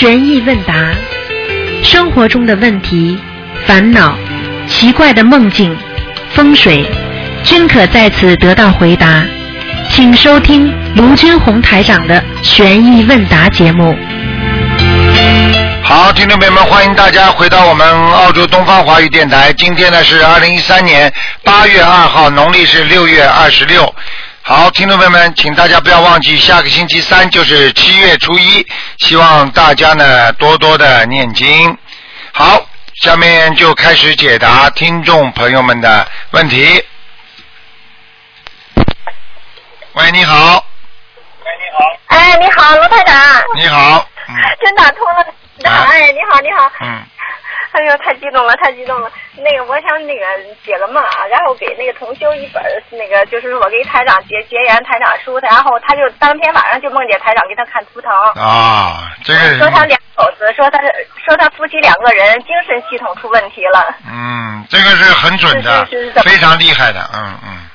悬疑问答，生活中的问题、烦恼、奇怪的梦境、风水，均可在此得到回答。请收听卢军红台长的悬疑问答节目。好，听众朋友们，欢迎大家回到我们澳洲东方华语电台。今天呢是二零一三年八月二号，农历是六月二十六。好，听众朋友们，请大家不要忘记，下个星期三就是七月初一，希望大家呢多多的念经。好，下面就开始解答听众朋友们的问题。喂，你好，喂，你好哎，你好，罗台长，你好，嗯真打通了。啊哎，你好，你好。嗯，哎呦，太激动了，太激动了。那个，我想那个解个梦啊，然后给那个同修一本那个，就是我给台长结结缘台长书，然后他就当天晚上就梦见台长给他看图腾，啊，这个，说他两口子，说他说他夫妻两个人精神系统出问题了，嗯，这个是很准的是是是怎，么非常厉害的，嗯嗯。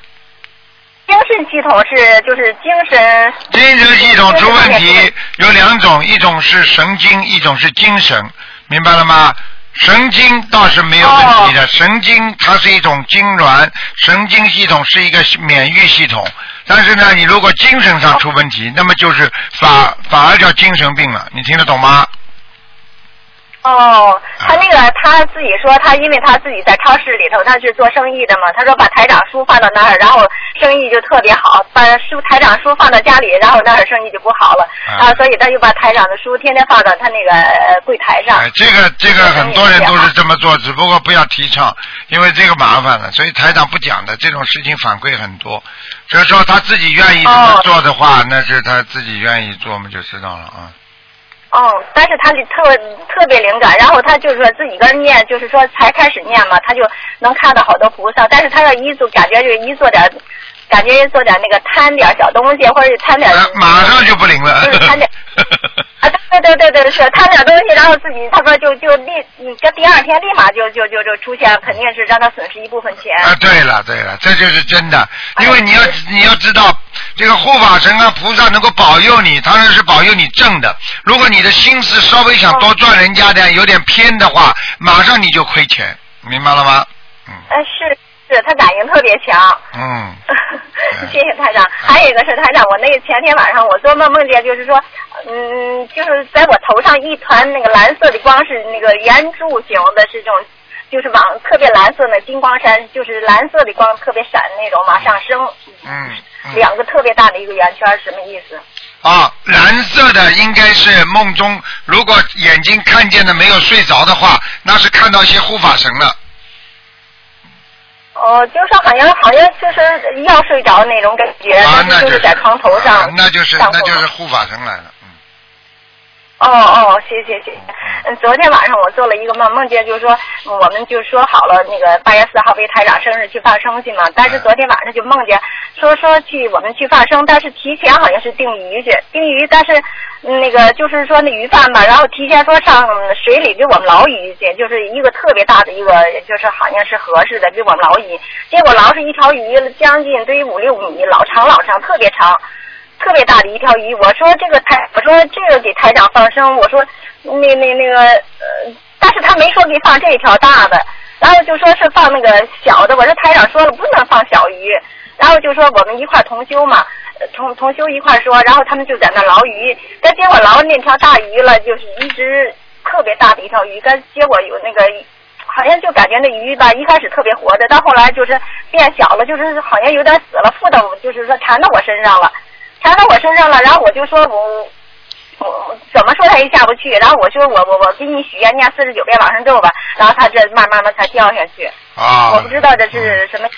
精神系统是就是精神精神系统出问题有两种，一种是神经，一种是精神，明白了吗？神经倒是没有问题的，神经它是一种痉挛，神经系统是一个免疫系统。但是呢，你如果精神上出问题，那么就是反反而叫精神病了。你听得懂吗？哦，他那个他自己说，他因为他自己在超市里头，他是做生意的嘛，他说把台长书放到那儿，然后生意就特别好，把书台长书放到家里，然后那儿生意就不好了，啊啊，所以他就把台长的书天天放到他那个呃柜台上。哎，这个这个很多人都是这么做，只不过不要提倡，因为这个麻烦了，所以台长不讲的这种事情反馈很多。所以说他自己愿意这么哦做的话，那是他自己愿意做，我们就知道了啊。哦，但是他特特别灵感，然后他就是说自己跟念，就是说才开始念嘛，他就能看到好多菩萨，但是他要一做，感觉就一做点，感觉做点那个贪点小东西，或者是贪点，啊马上就不灵了。就是贪点。啊，对对对对对，是贪点东西，然后自己他说就就立，你这第二天立马就就就就出现，肯定是让他损失一部分钱。啊，对了对了，这就是真的，哎因为你要你要知道，这个护法神啊菩萨能够保佑你，当然是保佑你正的。如果你的心思稍微想多赚人家的，有点偏的话，马上你就亏钱，明白了吗？嗯呃，是是，他感应特别强。嗯，谢谢台长。还有一个是台长，我那个前天晚上我做梦梦见，就是说，嗯，就是在我头上一团那个蓝色的光，是那个圆柱形的，是这种，就是往特别蓝色的金光闪，就是蓝色的光特别闪那种往上升，嗯嗯两个特别大的一个圆圈，什么意思？啊，蓝色的应该是梦中，如果眼睛看见的没有睡着的话，那是看到一些护法神了。哦，就是好像好像就是要睡着那种感觉，啊，那就是是在床头上、啊那就是那就是护法神来了。嗯哦哦，谢谢谢谢。嗯，昨天晚上我做了一个梦，梦见就是说嗯我们就说好了那个八月四号为台长生日去放生去嘛，但是昨天晚上就梦见说说去我们去放生，但是提前好像是订鱼去订鱼，但是嗯那个就是说那鱼贩吧，然后提前说上水里给我们捞鱼去，就是一个特别大的一个，就是好像是合适的给我们捞鱼，结果捞是一条鱼，将近得五六米，老长老长，特别长。特别大的一条鱼，我说这个台，我说这个给台长放生，我说那那那个呃，但是他没说给放这一条大的，然后就说是放那个小的，我说台长说了不能放小鱼，然后就说我们一块同修嘛，同同修一块说，然后他们就在那捞鱼，但结果捞那条大鱼了，就是一只特别大的一条鱼，但结果有那个。好像就感觉那鱼吧，一开始特别活的，到后来就是变小了，就是好像有点死了，附到就是说缠到我身上了。缠到我身上了，然后我就说我我我怎么说他也下不去，然后我说我我我给你许愿念四十九遍往生咒吧，然后他这慢慢慢才掉下去，啊。我不知道这是什么。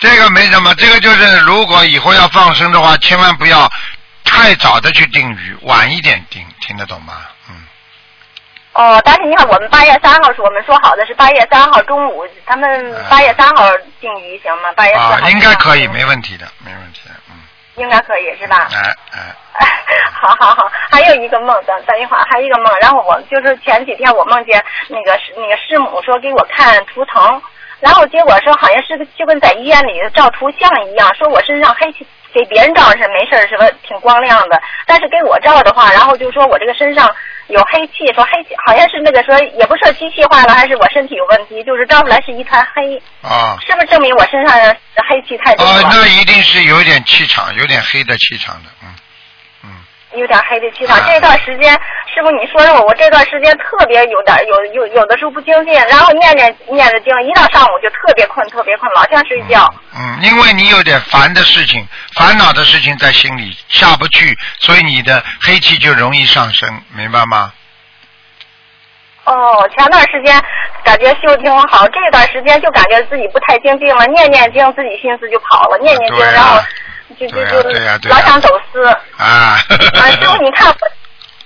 这个没什么，这个就是如果以后要放生的话，千万不要太早的去定鱼，晚一点定，听得懂吗？嗯。哦，但是你看，我们八月三号是我们说好的是八月三号中午，他们八月三号定鱼行吗？八月四号、啊，应该可以，没问题的，没问题。应该可以是吧？哎哎。好好好，还有一个梦，等等一会儿，还有一个梦，然后我就是前几天我梦见那个那个师母说给我看图腾，然后结果说好像是就跟在医院里照图像一样，说我身上黑气小给别人照是没事儿，是吧？挺光亮的。但是给我照的话，然后就说我这个身上有黑气，说黑气好像是那个说也不是机器坏了，还是我身体有问题，就是照出来是一团黑，啊是不是证明我身上的黑气太多啊，了？那一定是有点气场，有点黑的气场的，嗯嗯。有点黑的气场。啊这段时间，师傅你说说我，我这段时间特别有点有有有的时候不精进，然后念念念着经，一到上午就特别困，特别困，老想睡觉。嗯，因为你有点烦的事情、烦恼的事情在心里下不去，所以你的黑气就容易上升，明白吗？哦，前段时间感觉修挺好，这段时间就感觉自己不太精进了，念念经自己心思就跑了，念念经，啊然后就就就老想走私。啊。啊，师傅，你看，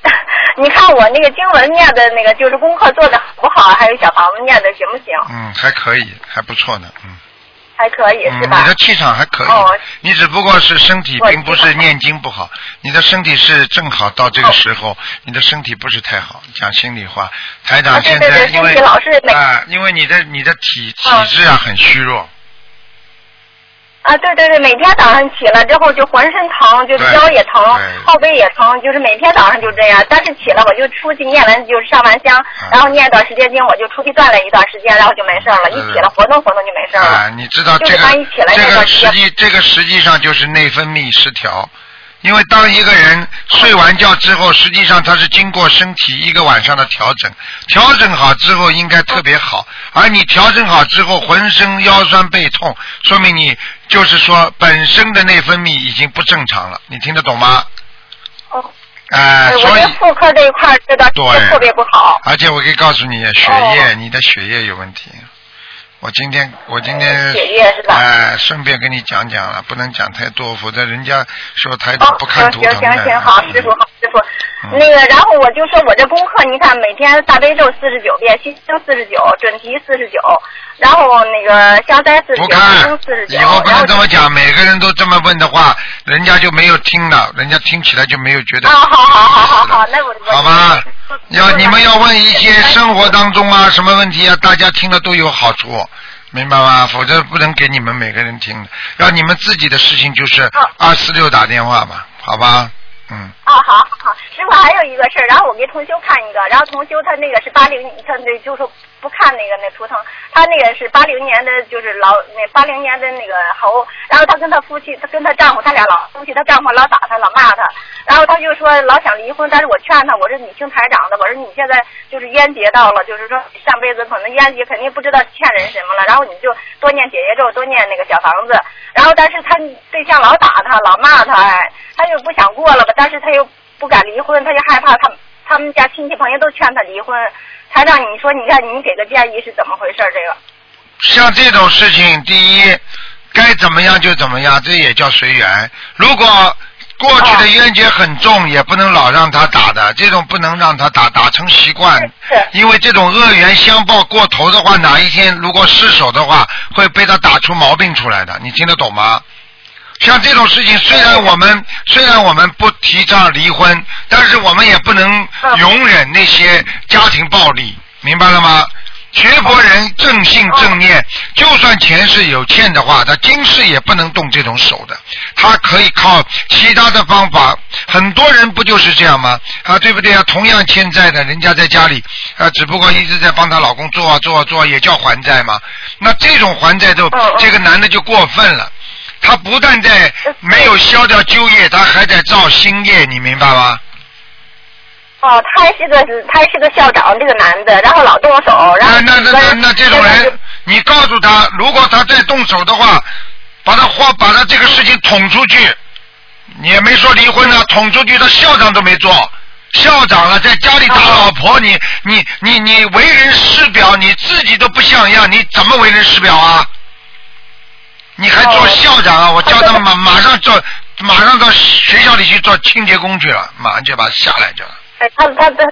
你看我那个经文念的那个，就是功课做的好不好？还有小房子念的行不行？嗯，还可以，还不错呢，嗯。还可以嗯，是吧你？的气场还可以，哦你只不过是身体并不是念经不好，你的身体是正好到这个时候，你的身体不是太好。讲心里话，台长现在因为啊，因为你的你的体体嗯质啊很虚弱，啊，对对对，每天早上起来之后就浑身疼，就是腰也疼，后背也疼，就是每天早上就这样。但是起来我就出去念完，就是上完香，嗯然后念一段时间经，我就出去锻炼一段时间，然后就没事了。一起来活动活动就没事了。啊，你知道就是这个一起来这个实际这个实际上就是内分泌失调，因为当一个人睡完觉之后，实际上他是经过身体一个晚上的调整，调整好之后应该特别好，而你调整好之后浑身腰酸背痛，说明你就是说本身的内分泌已经不正常了，你听得懂吗？哦，哎、对我所以这妇科这一块儿这段时间对特别不好。而且我可以告诉你，血哦液，你的血液有问题。我今天，我今天，哎、顺便跟你讲讲了，不能讲太多，否则人家说台长哦，不看图行腾的。行行，好，师傅好，师傅。嗯那个，然后我就说我这功课，你看每天大悲咒四十九遍，心经四十九，准提四十九，然后那个消灾四十九，以后不能这么讲，每个人都这么问的话，人家就没有听了，人家听起来就没有觉得。啊，好好好好好，那我我好吧，要你们要问一些生活当中啊什么问题啊，大家听了都有好处，明白吗？否则不能给你们每个人听的，要你们自己的事情就是二四六打电话吧，好吧？嗯，啊，好好好，师傅还有一个事儿，然后我给同修看一个，然后同修他那个是八零，他那就说不看那个那图腾，他那个是八零年的，就是老那八零年的那个猴，然后他跟他夫妻，他跟他丈夫，他俩老夫妻，他丈夫老打他，老骂他，然后他就说老想离婚，但是我劝他，我说你听台长的，我说你现在就是冤结到了，就是说上辈子可能冤结肯定不知道欠人什么了，然后你就多念姐姐咒，多念那个小房子，然后但是他对象老打他，老骂他，哎，他又不想过了吧，但是他又不敢离婚，他就害怕他他们家亲戚朋友都劝他离婚。台长，你说你看你给个建议是怎么回事？这个像这种事情，第一该怎么样就怎么样，这也叫随缘。如果过去的冤结很重，也不能老让他打的，这种不能让他打，打成习惯。是因为这种恶缘相报过头的话，哪一天如果失手的话，会被他打出毛病出来的。你听得懂吗？像这种事情，虽然我们虽然我们不提倡离婚，但是我们也不能嗯容忍那些家庭暴力，明白了吗？学佛人正信正念，就算前世有欠的话，他今世也不能动这种手的，他可以靠其他的方法。很多人不就是这样吗？啊，对不对啊？同样欠债的，人家在家里啊，只不过一直在帮她老公做啊做啊做啊，也叫还债嘛。那这种还债就这个男的就过分了。他不但在没有消掉旧业，他还在造新业，你明白吗？哦，他是个他是个校长，这个男的，然后老动手，然后那那那那那这种人，你告诉他，如果他再动手的话，把他话把他这个事情捅出去，你也没说离婚呢，捅出去，他校长都没做。校长了，在家里打老婆，你你你你为人师表，你自己都不像样，你怎么为人师表啊？你还做哦校长啊？我叫他马马上做，马上到学校里去做清洁工去了，马上就把他下来去了。哎他他他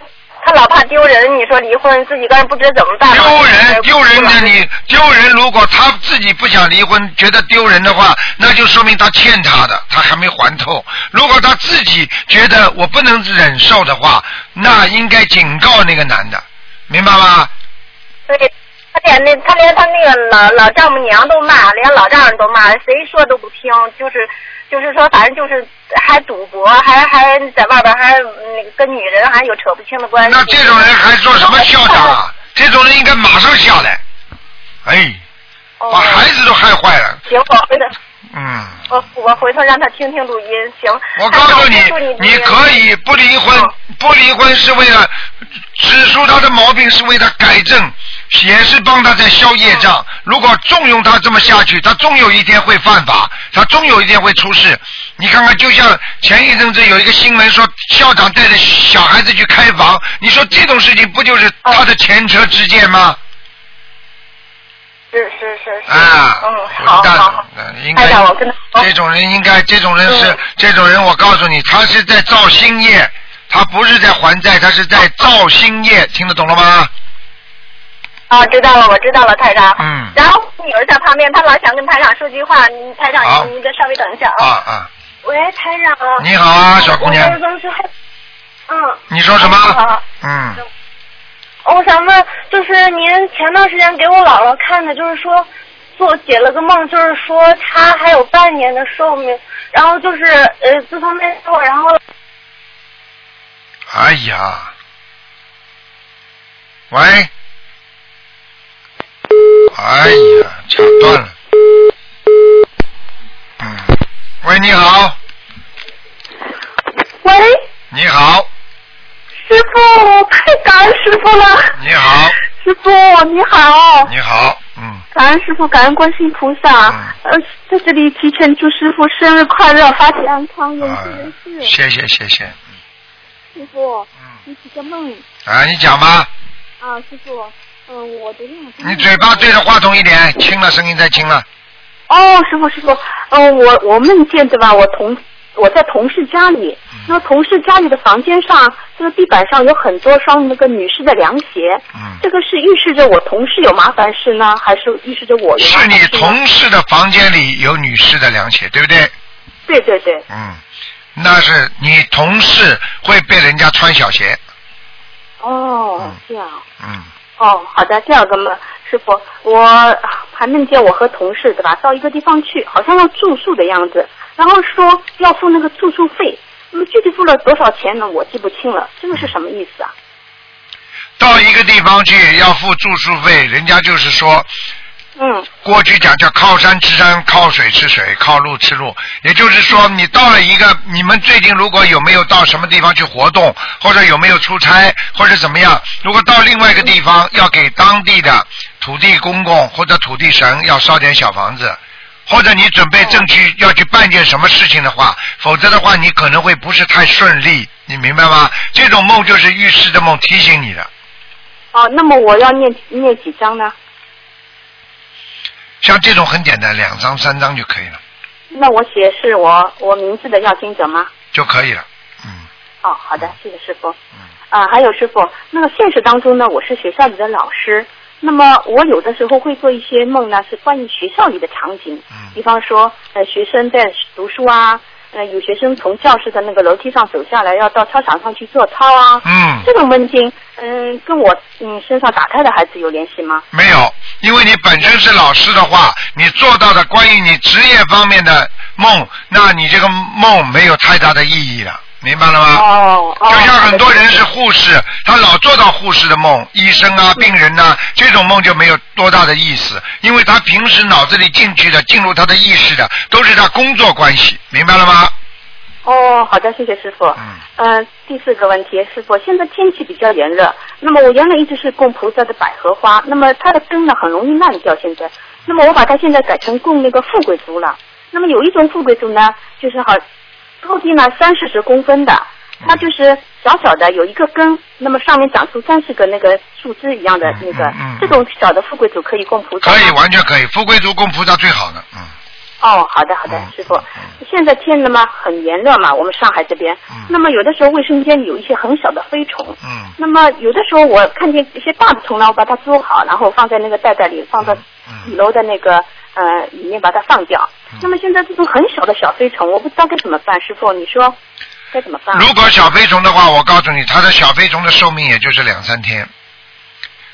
他老怕丢人，你说离婚自己个人不知道怎么办。丢人丢人的的你丢人，如果他自己不想离婚，觉得丢人的话，那就说明他欠他的，他还没还透。如果他自己觉得我不能忍受的话，那应该警告那个男的，明白吗？对，他连那他连他那个老老丈母娘都骂，连老丈人都骂，谁说都不听，就是就是说反正就是还赌博，还还在外边还那个跟女人还有扯不清的关系。那这种人还说什么校长啊？这种人应该马上下来。哎，哦把孩子都害坏了。行，我回头嗯，我我回头让他听听录音，行。我告诉你你，可以不离婚哦，不离婚是为了指出他的毛病，是为他改正，也是帮他在消业障。如果纵容他这么下去，他终有一天会犯法，他终有一天会出事。你看看，就像前一阵子有一个新闻说，校长带着小孩子去开房，你说这种事情不就是他的前车之鉴吗？是是是是。啊，嗯，好好好。呃应该我跟他说这种人应该，这种人是嗯这种人，我告诉你，他是在造新业，他不是在还债，他是在造新业，听得懂了吗？啊，知道了，我知道了，台长。嗯然后女儿在旁边，她老想跟台长说句话，你台长好你你再稍微等一下啊啊。啊，喂，台长。你好啊，小姑娘嗯。你说什么？嗯，我想问，就是您前段时间给我姥姥看的，就是说做解了个梦，就是说她还有半年的寿命，然后就是呃，自从那时候，然后哎呀，喂，哎呀，卡断了。嗯，喂，你好，喂，你好，师傅，太感恩师傅了。你好，师傅你好，你好，嗯，感恩师傅，感恩观世音菩萨。嗯呃，在这里提前祝师傅生日快乐，法体安康，永世。，谢谢谢谢，师傅，嗯，你几个梦啊，你讲吧。啊，师傅，嗯，我昨天晚上你嘴巴对着话筒一点，轻了，声音再轻了。哦，师傅师傅，嗯，我我梦见对吧？我同我在同事家里，那同事家里的房间上，这个地板上有很多双那个女士的凉鞋，嗯，这个是预示着我同事有麻烦事呢，还是预示着我有麻是你烦事呢？同事的房间里有女士的凉鞋，对不对？对对对，嗯，那是你同事会被人家穿小鞋。哦嗯，这样。嗯，哦，好的，第二个嘛，师傅，我还梦见我和同事对吧，到一个地方去，好像要住宿的样子，然后说要付那个住宿费，那么具体付了多少钱呢？我记不清了，这个是什么意思啊？到一个地方去要付住宿费，人家就是说，嗯，过去讲叫靠山吃山，靠水吃水，靠路吃路。也就是说，你到了一个，你们最近如果有没有到什么地方去活动，或者有没有出差，或者怎么样？如果到另外一个地方，要给当地的土地公公或者土地神要烧点小房子。或者你准备正去要去办件什么事情的话，否则的话你可能会不是太顺利，你明白吗？这种梦就是预示的梦，提醒你的。哦，那么我要念念几张呢？像这种很简单，两张三张就可以了，那我写是我我名字的要经者吗？就可以了。嗯哦，好的，谢谢师傅。嗯啊，还有师傅，那个现实当中呢，我是学校里的老师，那么我有的时候会做一些梦呢，是关于学校里的场景，嗯比方说，呃，学生在读书啊，呃，有学生从教室的那个楼梯上走下来，要到操场上去做操啊，嗯，这种梦境，嗯，跟我嗯身上打胎的孩子有联系吗？没有，因为你本身是老师的话，你做到的关于你职业方面的梦，那你这个梦没有太大的意义了，明白了吗？哦哦，就像很多人是护士，他老做到护士的梦，医生啊、病人呐、这种梦就没有多大的意思，因为他平时脑子里进去的、进入他的意识的，都是他工作关系，明白了吗？哦，好的，谢谢师傅。嗯。呃，第四个问题，师傅，现在天气比较炎热，那么我原来一直是供菩萨的百合花，那么它的根呢很容易烂掉，现在，那么我把它现在改成供那个富贵竹了。那么有一种富贵竹呢，就是好高低呢三四十公分的，它就是小小的有一个根，那么上面长出三四个那个树枝一样的那个，嗯嗯嗯这种小的富贵竹可以供菩萨可以，完全可以，富贵竹供菩萨最好的，嗯。哦，好的好的嗯，师傅嗯。现在天那么很炎热嘛，我们上海这边嗯。那么有的时候卫生间里有一些很小的飞虫。嗯那么有的时候我看见一些大的虫呢，我把它捉好，然后放在那个袋袋里，放到楼的那个呃里面把它放掉。那么现在这种很小的小飞虫，我不知道该怎么办，师傅你说该怎么办？如果小飞虫的话，我告诉你，它的小飞虫的寿命也就是两三天。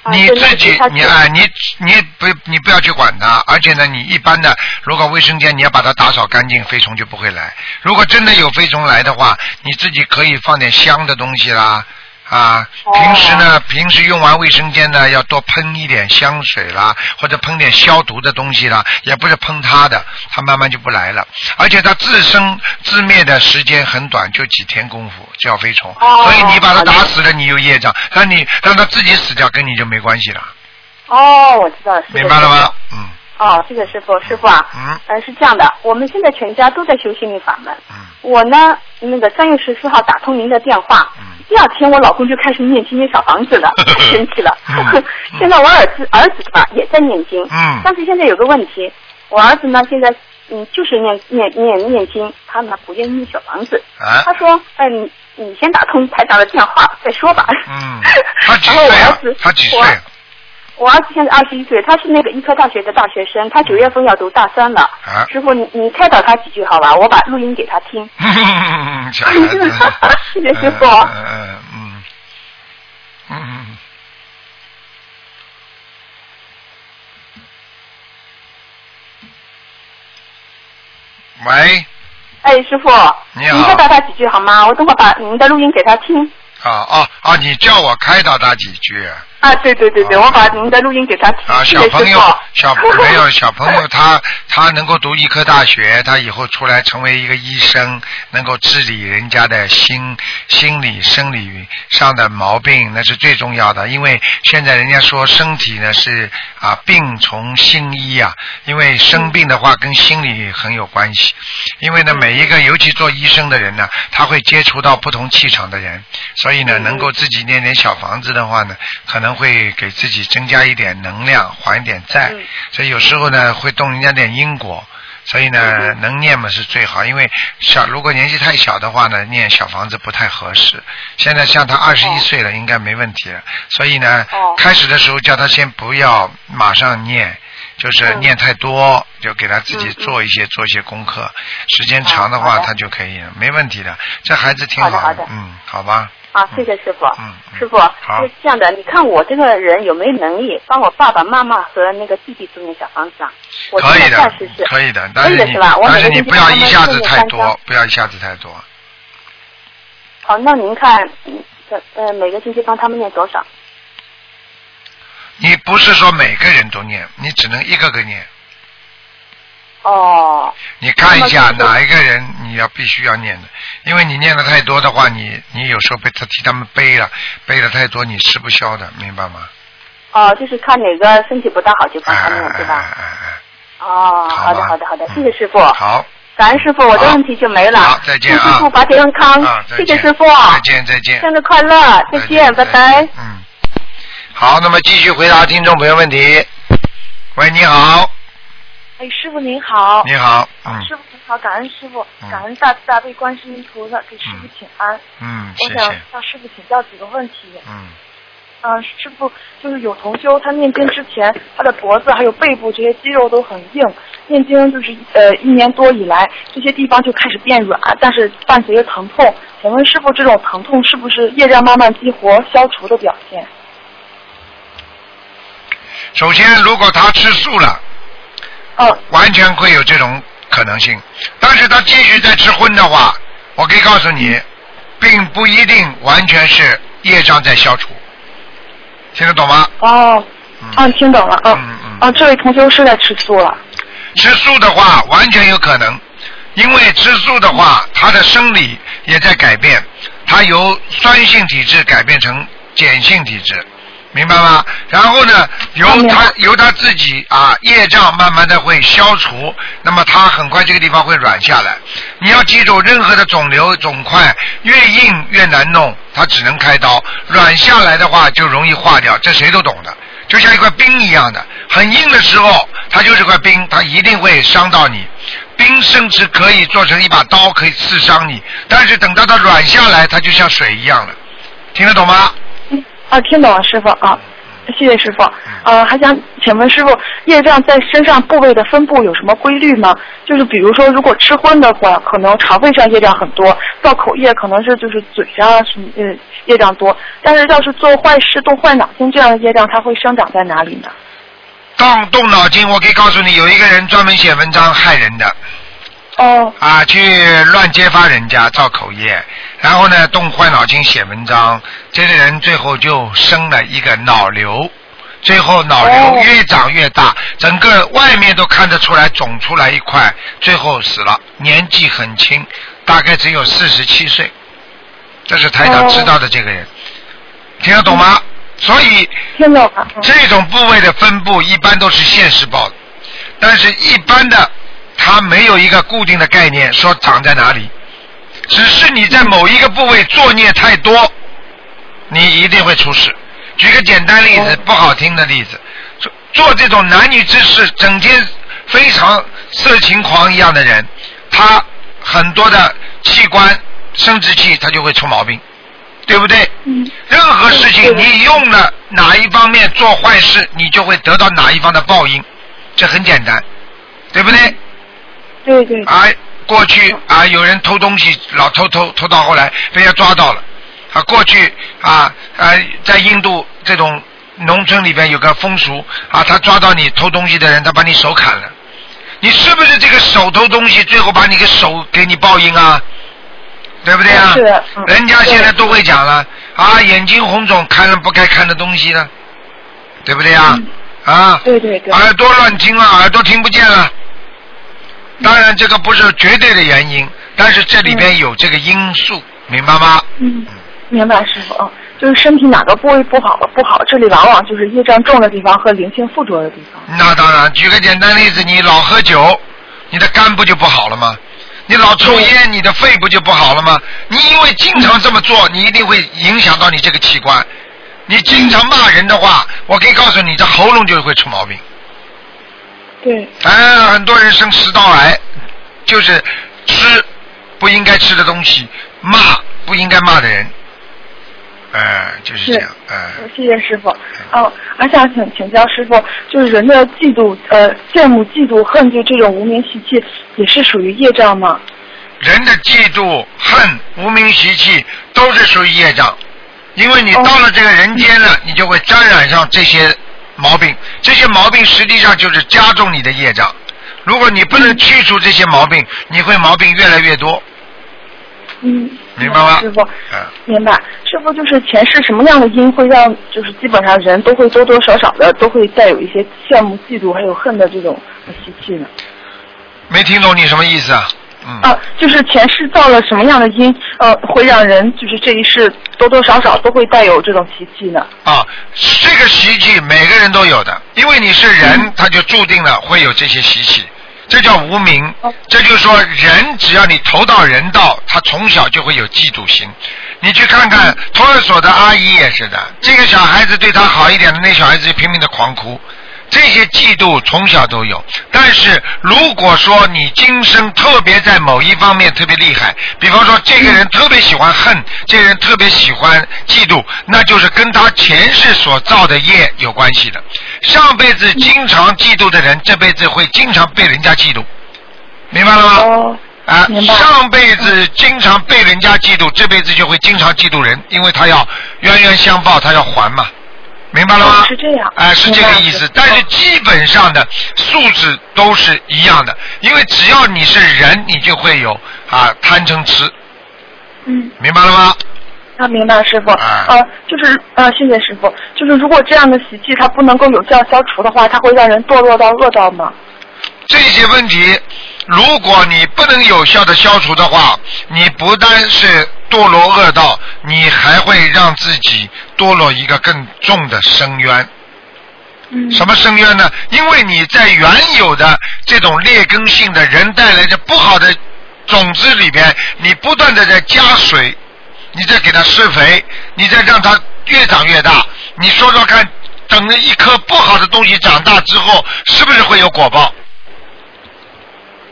你自己你哎，你你不你不要去管它，而且呢，你一般的，如果卫生间你要把它打扫干净，飞虫就不会来。如果真的有飞虫来的话，你自己可以放点香的东西啦。啊，哦平时呢，平时用完卫生间呢，要多喷一点香水啦，或者喷点消毒的东西啦，也不是喷它的，它慢慢就不来了。而且它自生自灭的时间很短，就几天功夫叫飞虫，哦所以你把它打死了，你有业障；但你让它自己死掉，跟你就没关系了。哦，我知道明白了？吗？嗯哦，这个师傅，师傅啊，嗯呃，是这样的，我们现在全家都在修心灵法门。嗯我呢，那个三月十四号打通您的电话，嗯第二天我老公就开始念经念小房子了，太神奇了。嗯 现在我儿子儿子吧也在念经，嗯但是现在有个问题，我儿子呢现在嗯就是念念念念经，他呢不愿意念小房子。啊他说，哎、你你先打通台长的电话再说吧。嗯，他几然后我岁啊儿子？他几岁我？儿子现在二十一岁，他是那个医科大学的大学生，他九月份要读大三了。啊师傅，你你开导他几句好吧？我把录音给他听。小孩子，谢谢师傅嗯嗯嗯。喂，哎，师傅，你好你开导他几句好吗？我等会把您的录音给他听。啊啊啊！你叫我开导他几句啊，对对对对，啊我把您的录音给他听。啊，小朋友。，小 没有小朋友他他能够读医科大学，他以后出来成为一个医生，能够治理人家的心心理生理上的毛病，那是最重要的。因为现在人家说身体呢是啊病从心医啊，因为生病的话跟心理很有关系。因为呢，每一个尤其做医生的人呢，他会接触到不同气场的人，所以呢，能够自己念点小房子的话呢，可能会给自己增加一点能量，还一点债。嗯所以有时候呢，会动人家点因果。所以呢，能念嘛是最好，因为小如果年纪太小的话呢，念小房子不太合适。现在像他二十一岁了，应该没问题了。所以呢，哦开始的时候叫他先不要马上念，就是嗯念太多，就给他自己做一些、做一些功课，时间长的话他就可以了，没问题的。这孩子挺好的好的嗯，好吧。啊，谢谢师傅。嗯嗯师傅，好是这样的，你看我这个人有没有能力帮我爸爸妈妈和那个弟弟做念小房子啊？可以的，可以的，但是你但是你不要一下子太多，不要一下子太多。好，那您看，呃，每个星期帮他们念多少？你不是说每个人都念，你只能一个个念。哦，你看一下哪一个人你要必须要念的，因为你念的太多的话，你你有时候被他替他们背了，背的太多你吃不消的，明白吗？哦，就是看哪个身体不大好就帮哎他念，哎哎哎对吧？哎哦，好好的好的好的，嗯谢谢师傅哎，。好，感恩师傅，我的问题就没了。好再见啊祝师傅法体安康谢谢师傅，再见再见，生日快乐，再见，拜拜。。嗯，好，那么继续回答听众朋友问题。喂，你好，哎，师傅您好。你好，嗯师傅您好，感恩师傅嗯，感恩大慈大悲观世音菩萨，给师傅请安。嗯，我想谢谢，向师傅请教几个问题。嗯嗯、师傅就是有同修，他念经之前，他的脖子还有背部这些肌肉都很硬，念经就是呃一年多以来，这些地方就开始变软，但是伴随着疼痛。请问师傅，这种疼痛是不是业障慢慢激活消除的表现？首先，如果他吃素了，哦。完全会有这种可能性。但是他继续在吃荤的话，我可以告诉你，并不一定完全是业障在消除，听得懂吗？哦，啊，听懂了，嗯嗯嗯。啊，这位同修是在吃素了。吃素的话，完全有可能，因为吃素的话，他的生理也在改变，他由酸性体质改变成碱性体质，明白吗？然后呢，由他由他自己啊业障慢慢的会消除，那么他很快这个地方会软下来。你要记住，任何的肿瘤肿块越硬越难弄，它只能开刀；软下来的话就容易化掉，这谁都懂的。就像一块冰一样的，很硬的时候，它就是块冰，它一定会伤到你。冰甚至可以做成一把刀，可以刺伤你。但是等到它软下来，它就像水一样了。听得懂吗？啊，听懂了，师傅啊。谢谢师傅。呃，还想请问师傅，业障在身上部位的分布有什么规律吗？就是比如说，如果吃荤的话，可能肠胃上业障很多；造口业可能是就是嘴上是呃业障多。但是要是做坏事、动坏脑筋这样的业障，它会生长在哪里呢？动动脑筋，我可以告诉你，有一个人专门写文章害人的。哦。啊，去乱揭发人家造口业，然后呢，动坏脑筋写文章，这个人最后就生了一个脑瘤，最后脑瘤越长越大，整个外面都看得出来肿出来一块，最后死了，年纪很轻，大概只有四十七岁，这是台长知道的这个人，听得懂吗？所以听懂了。这种部位的分布一般都是现实报的，但是一般的它没有一个固定的概念说长在哪里，只是你在某一个部位作孽太多，你一定会出事。举个简单例子，不好听的例子，做做这种男女之事，整天非常色情狂一样的人，他很多的器官生殖器他就会出毛病，对不对？嗯。任何事情你用了哪一方面做坏事，你就会得到哪一方的报应，这很简单，对不对？对对。啊，过去啊，有人偷东西，老偷偷偷到后来被人家抓到了。啊，过去啊啊，在印度这种农村里边有个风俗啊，他抓到你偷东西的人，他把你手砍了。你是不是这个手偷东西，最后把你个手给你报应啊？对不对啊？是嗯人家现在都会讲了啊，眼睛红肿，看了不该看的东西呢，对不对啊？啊，对对对。耳朵乱听了，耳朵听不见了。当然，这个不是绝对的原因，但是这里边有这个因素，明白吗？嗯，明白师傅啊，就是身体哪个部位不好不好，这里往往就是业障重的地方和灵性附着的地方。那当然，举个简单例子，你老喝酒，你的肝不就不好了吗？你老抽烟，你的肺不就不好了吗？你因为经常这么做，你一定会影响到你这个器官。你经常骂人的话，我可以告诉你，这喉咙就会出毛病。对。哎，很多人生食道癌，就是吃不应该吃的东西，骂不应该骂的人，哎、就是这样，哎、谢谢师傅。哦，还想请请教师傅，就是人的嫉妒、呃羡慕、嫉妒、恨，就这种无名习气，也是属于业障吗？人的嫉妒、恨、无名习气都是属于业障，因为你到了这个人间了，你就会沾染上这些毛病，这些毛病实际上就是加重你的业障。如果你不能去除这些毛病，你会毛病越来越多，嗯，明白吗？师傅，嗯，明白。师傅，就是前世什么样的因会让，就是基本上人都会多多少少的都会带有一些羡慕、嫉妒还有恨的这种习气呢？没听懂你什么意思啊？嗯，啊，就是前世造了什么样的因，呃，会让人就是这一世多多少少都会带有这种习气呢？啊，这个习气每个人都有的，因为你是人，他就注定了会有这些习气，这叫无名。这就是说，人只要你投到人道，他从小就会有嫉妒心。你去看看托儿所的阿姨也是的，这个小孩子对他好一点的，那小孩子就拼命的狂哭。这些嫉妒从小都有，但是如果说你今生特别在某一方面特别厉害，比方说这个人特别喜欢恨，这个人特别喜欢嫉妒，那就是跟他前世所造的业有关系的。上辈子经常嫉妒的人，这辈子会经常被人家嫉妒，明白了吗？哦，啊，上辈子经常被人家嫉妒，这辈子就会经常嫉妒人，因为他要冤冤相报，他要还嘛，明白了吗？哦是这样哎、是这个意思。但是基本上的素质都是一样的，因为只要你是人，你就会有啊贪嗔痴，嗯。明白了吗？啊，明白，师傅。啊呃，就是呃，谢谢师傅。就是如果这样的习气它不能够有效消除的话，它会让人堕落到恶道吗？这些问题，如果你不能有效的消除的话，你不单是堕落恶道，你还会让自己堕落一个更重的深渊。嗯。什么深渊呢？因为你在原有的这种劣根性的人带来的不好的种子里边，你不断的在加水，你在给它施肥，你在让它越长越大。你说说看，等着一颗不好的东西长大之后，是不是会有果报？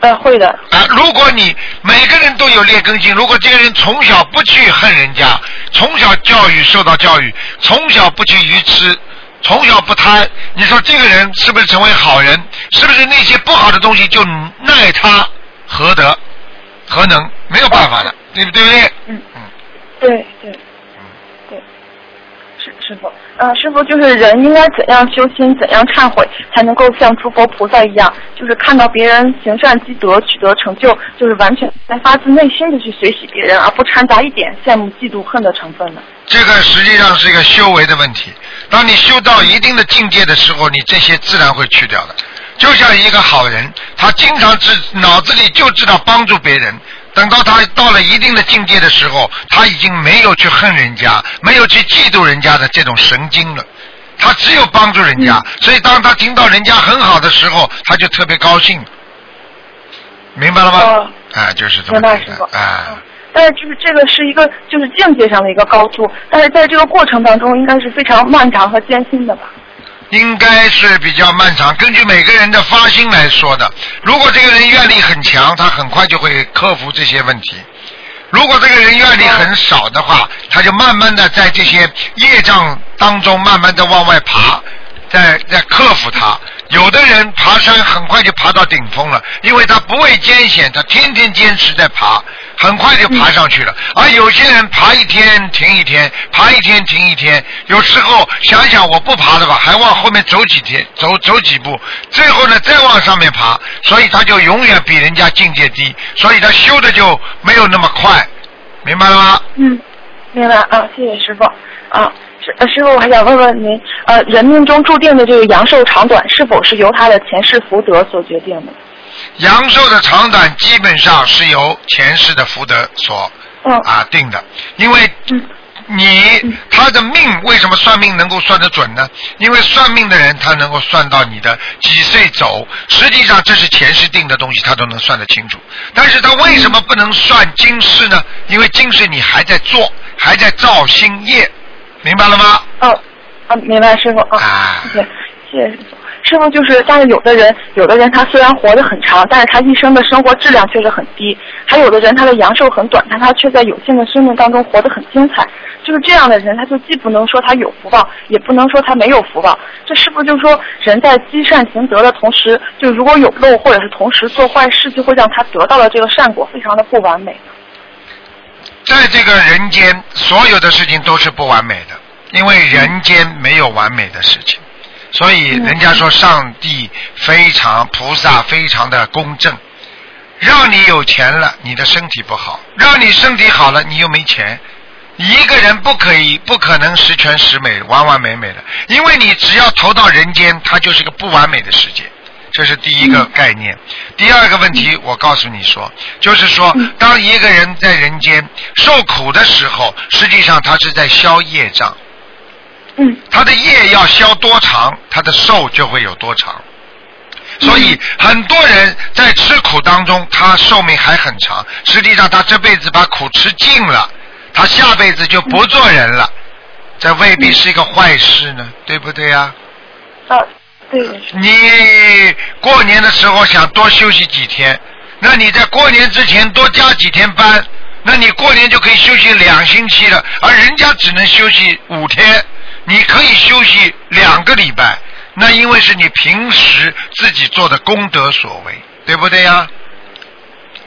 呃，会的。啊，如果你每个人都有劣根性，如果这个人从小不去恨人家，从小教育受到教育，从小不去愚痴，从小不贪，你说这个人是不是成为好人？是不是那些不好的东西就奈他何得何能？没有办法的，对不对不对？嗯嗯对对，师傅，嗯、师傅就是人应该怎样修心，怎样忏悔，才能够像诸佛菩萨一样，就是看到别人行善积德，取得成就，就是完全在发自内心的去随喜别人，而不掺杂一点羡慕、嫉妒、恨的成分呢？这个实际上是一个修为的问题。当你修到一定的境界的时候，你这些自然会去掉的。就像一个好人，他经常知脑子里就知道帮助别人。等到他到了一定的境界的时候，他已经没有去恨人家，没有去嫉妒人家的这种神经了。他只有帮助人家，所以当他听到人家很好的时候，他就特别高兴。明白了吗？哦啊，就是这么明白但是就是这个是一个就是境界上的一个高度，但是在这个过程当中应该是非常漫长和艰辛的吧？应该是比较漫长，根据每个人的发心来说的。如果这个人愿力很强，他很快就会克服这些问题；如果这个人愿力很少的话，他就慢慢的在这些业障当中慢慢的往外爬，在在克服它。有的人爬山很快就爬到顶峰了，因为他不畏艰险，他天天坚持在爬，很快就爬上去了。而有些人爬一天停一天，爬一天停一天，有时候想想我不爬的吧，还往后面走几天，走走几步，最后呢再往上面爬，所以他就永远比人家境界低，所以他修的就没有那么快，明白了吗？嗯，明白啊，谢谢师傅啊。师呃师傅，我还想问问您，呃，人命中注定的这个阳寿长短，是否是由他的前世福德所决定的？阳寿的长短基本上是由前世的福德所嗯啊定的，因为嗯你他的命为什么算命能够算得准呢？因为算命的人他能够算到你的几岁走，实际上这是前世定的东西，他都能算得清楚。但是他为什么不能算今世呢？因为今世你还在做，还在造新业，明白了吗？哦，啊，明白师傅啊啊，谢谢谢谢师傅。师傅就是，但是有的人，有的人他虽然活得很长，但是他一生的生活质量确实很低；还有的人他的阳寿很短，但他却在有限的生命当中活得很精彩。就是这样的人，他就既不能说他有福报，也不能说他没有福报。这是不是就是说，人在积善行德的同时，就如果有漏，或者是同时做坏事，就会让他得到的这个善果非常的不完美？在这个人间，所有的事情都是不完美的，因为人间没有完美的事情，所以人家说上帝非常菩萨非常的公正，让你有钱了，你的身体不好；让你身体好了，你又没钱。一个人不可以不可能十全十美、完完美美的，因为你只要投到人间，它就是个不完美的世界。这是第一个概念。第二个问题，我告诉你说，就是说，当一个人在人间受苦的时候，实际上他是在消业障。嗯。他的业要消多长，他的寿就会有多长。所以很多人在吃苦当中，他寿命还很长，实际上他这辈子把苦吃尽了，他下辈子就不做人了，这未必是一个坏事呢，对不对呀、啊，对。你过年的时候想多休息几天，那你在过年之前多加几天班，那你过年就可以休息两星期了，而人家只能休息五天，你可以休息两个礼拜，那因为是你平时自己做的功德所为，对不对呀？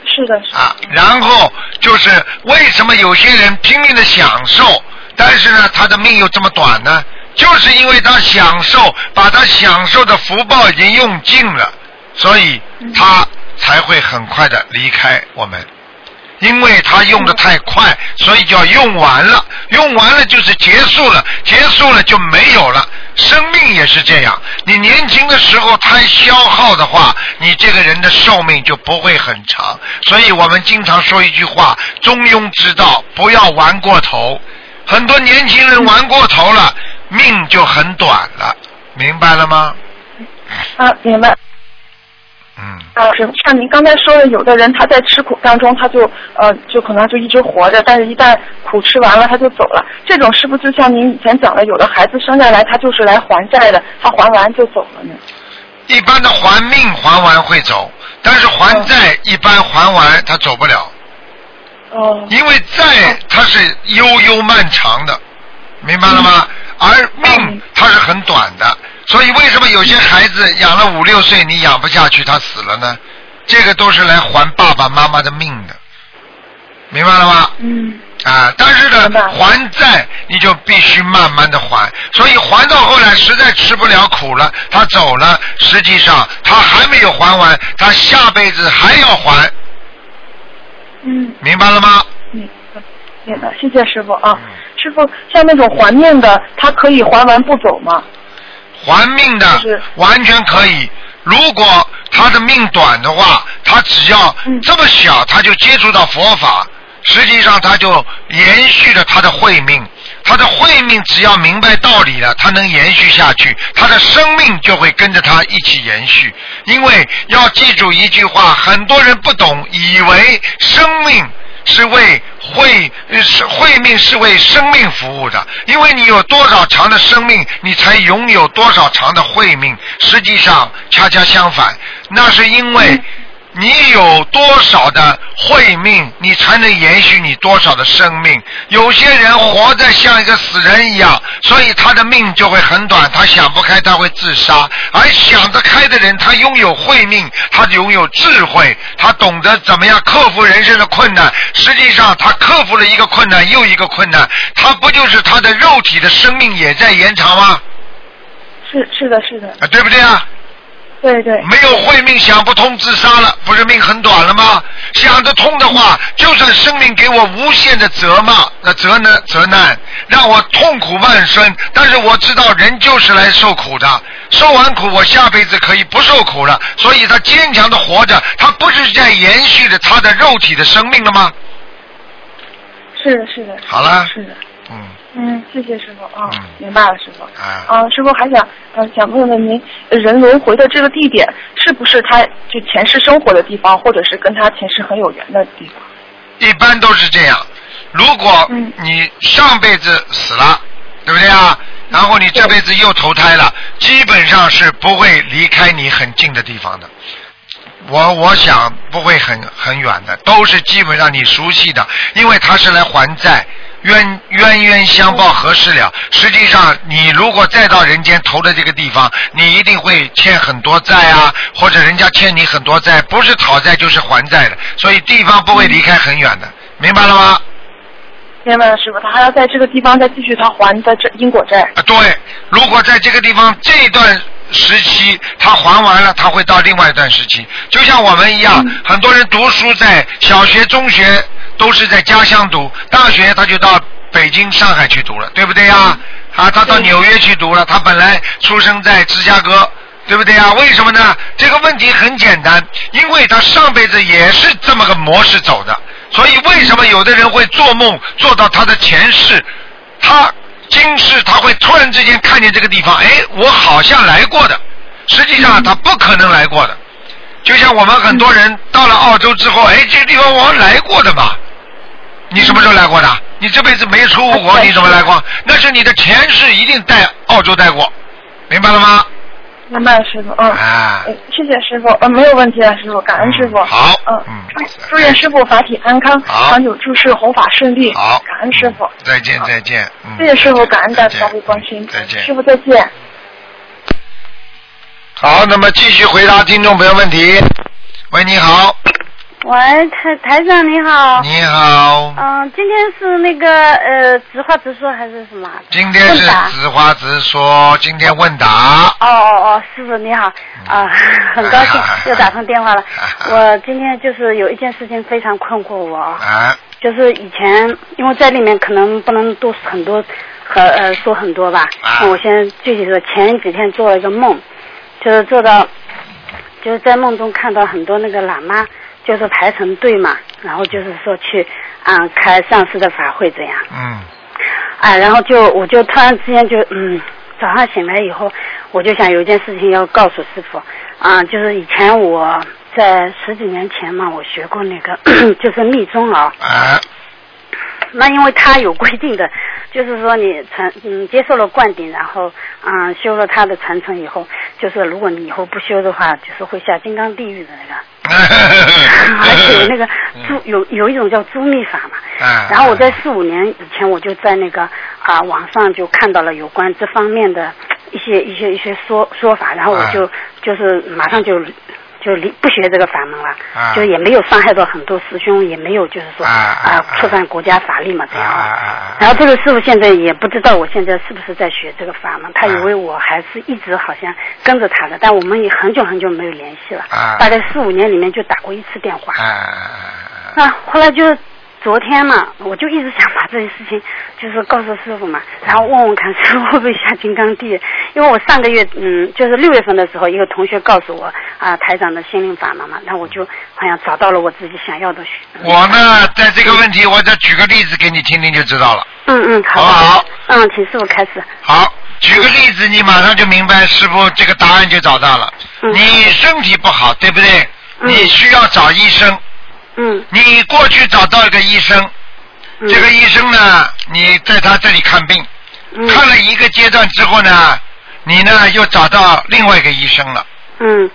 是的，是的。啊，然后就是为什么有些人拼命的享受，但是呢，他的命又这么短呢？就是因为他享受，把他享受的福报已经用尽了，所以他才会很快的离开我们。因为他用的太快，所以就要用完了，用完了就是结束了，结束了就没有了。生命也是这样，你年轻的时候太消耗的话，你这个人的寿命就不会很长。所以我们经常说一句话：中庸之道，不要玩过头。很多年轻人玩过头了，命就很短了，明白了吗？啊，明白。嗯。啊，是像您刚才说的，有的人他在吃苦当中，他就呃，就可能就一直活着，但是一旦苦吃完了，他就走了。这种是不是就像您以前讲的，有的孩子生下来他就是来还债的，他还完就走了呢？一般的还命还完会走，但是还债一般还完他走不了，哦。因为债它是悠悠漫长的，明白了吗？而命它是很短的。所以为什么有些孩子养了五六岁你养不下去，他死了呢？这个都是来还爸爸妈妈的命的，明白了吗？嗯。啊，但是呢，还债你就必须慢慢的还，所以还到后来实在吃不了苦了，他走了，实际上他还没有还完，他下辈子还要还，嗯，明白了吗？明白。明白，谢谢师傅啊。嗯师傅，像那种还命的，他可以还完不走吗？还命的就是完全可以。如果他的命短的话，他只要嗯这么小，他就接触到佛法，实际上他就延续了他的慧命。他的慧命只要明白道理了，他能延续下去，他的生命就会跟着他一起延续。因为要记住一句话，很多人不懂，以为生命是为会是会命是为生命服务的，因为你有多少长的生命，你才拥有多少长的会命。实际上恰恰相反，那是因为你有多少的慧命，你才能延续你多少的生命。有些人活得像一个死人一样，所以他的命就会很短，他想不开他会自杀。而想得开的人，他拥有慧命，他拥有智慧，他懂得怎么样克服人生的困难。实际上，他克服了一个困难又一个困难，他不就是他的肉体的生命也在延长吗？是是的，是的，啊，对不对啊？对对。没有慧命想不通自杀了，不是命很短了吗？想得通的话，就算生命给我无限的责骂、那责难、责难，让我痛苦万生，但是我知道人就是来受苦的，受完苦我下辈子可以不受苦了，所以他坚强的活着，他不是在延续着他的肉体的生命了吗？是的，是的。好了是的。嗯，嗯，谢谢师傅啊，嗯明白了，师傅。啊，啊，师傅还想呃想问问您，呃人轮回的这个地点是不是他就前世生活的地方，或者是跟他前世很有缘的地方？一般都是这样。如果嗯你上辈子死了，对不对啊？然后你这辈子又投胎了，基本上是不会离开你很近的地方的。我我想不会很很远的，都是基本上你熟悉的，因为他是来还债，冤冤冤相报何时了？实际上，你如果再到人间投的这个地方，你一定会欠很多债啊，或者人家欠你很多债，不是讨债就是还债的，所以地方不会离开很远的，明白了吗？明白了，师傅，他还要在这个地方再继续他还的这因果债。啊，对，如果在这个地方这段时期他还完了，他会到另外一段时期，就像我们一样，很多人读书在小学、中学都是在家乡读，大学他就到北京、上海去读了，对不对呀？啊，他到纽约去读了，他本来出生在芝加哥。对不对呀？为什么呢？这个问题很简单，因为他上辈子也是这么个模式走的，所以为什么有的人会做梦做到他的前世，他今世他会突然之间看见这个地方，哎，我好像来过的，实际上他不可能来过的。就像我们很多人到了澳洲之后，哎，这个地方我来过的嘛。你什么时候来过的？你这辈子没出过国，你怎么来过？那是你的前世一定在澳洲待过，明白了吗？明白了，师傅，嗯。谢谢师傅，呃，没有问题了，师傅，感恩师傅。嗯好嗯嗯，祝祝愿师傅法体安康，长久住世，弘法顺利。好，感恩师傅。再见再见。嗯谢谢师傅，感恩大慈再见大悲观世音。再见师傅再见。好，那么继续回答听众朋友问题。喂，你好，喂，台台长你好。你好，嗯，今天是那个呃，直话直说还是什么？今天是直话直说，今天问答。哦哦哦，师傅你好啊，很高兴又打通电话了。我今天就是有一件事情非常困惑我，啊，就是以前因为在里面可能不能多很多和呃说很多吧。啊那我先具体说，前几天做了一个梦，就是做到就是在梦中看到很多那个喇嘛，就是排成队嘛，然后就是说去啊、开上师的法会这样。嗯。啊，然后就我就突然之间就嗯，早上醒来以后，我就想有一件事情要告诉师傅。啊，就是以前我在十几年前嘛，我学过那个 就是密宗啊，啊。那因为它有规定的，就是说你传嗯接受了灌顶，然后嗯修了他的传承以后，就是如果你以后不修的话，就是会下金刚地狱的那个。而且那个朱有有一种叫朱密法嘛，啊然后我在四五年以前我就在那个啊、网上就看到了有关这方面的一些一些一些说说法，然后我就、就是马上就就离不学这个法门了，啊就是也没有伤害到很多师兄，也没有就是说啊触犯国家法律嘛这样。然后这个师傅现在也不知道我现在是不是在学这个法门，他以为我还是一直好像跟着他的，但我们也很久很久没有联系了，啊大概四五年里面就打过一次电话。啊啊啊！啊，后来就昨天嘛，我就一直想把这些事情就是告诉师傅嘛，然后问问看师傅会不会下金刚地，因为我上个月嗯，就是六月份的时候，一个同学告诉我啊台长的心灵法门嘛，那我就好像找到了我自己想要的。我呢，在这个问题，我再举个例子给你听听就知道了。嗯嗯，好。好不好嗯，请师傅开始。好，举个例子，你马上就明白，师傅这个答案就找到了。嗯你身体不好，对不对？嗯你需要找医生。嗯你过去找到一个医生，嗯。这个医生呢，你在他这里看病，嗯看了一个阶段之后呢，你呢又找到另外一个医生了。嗯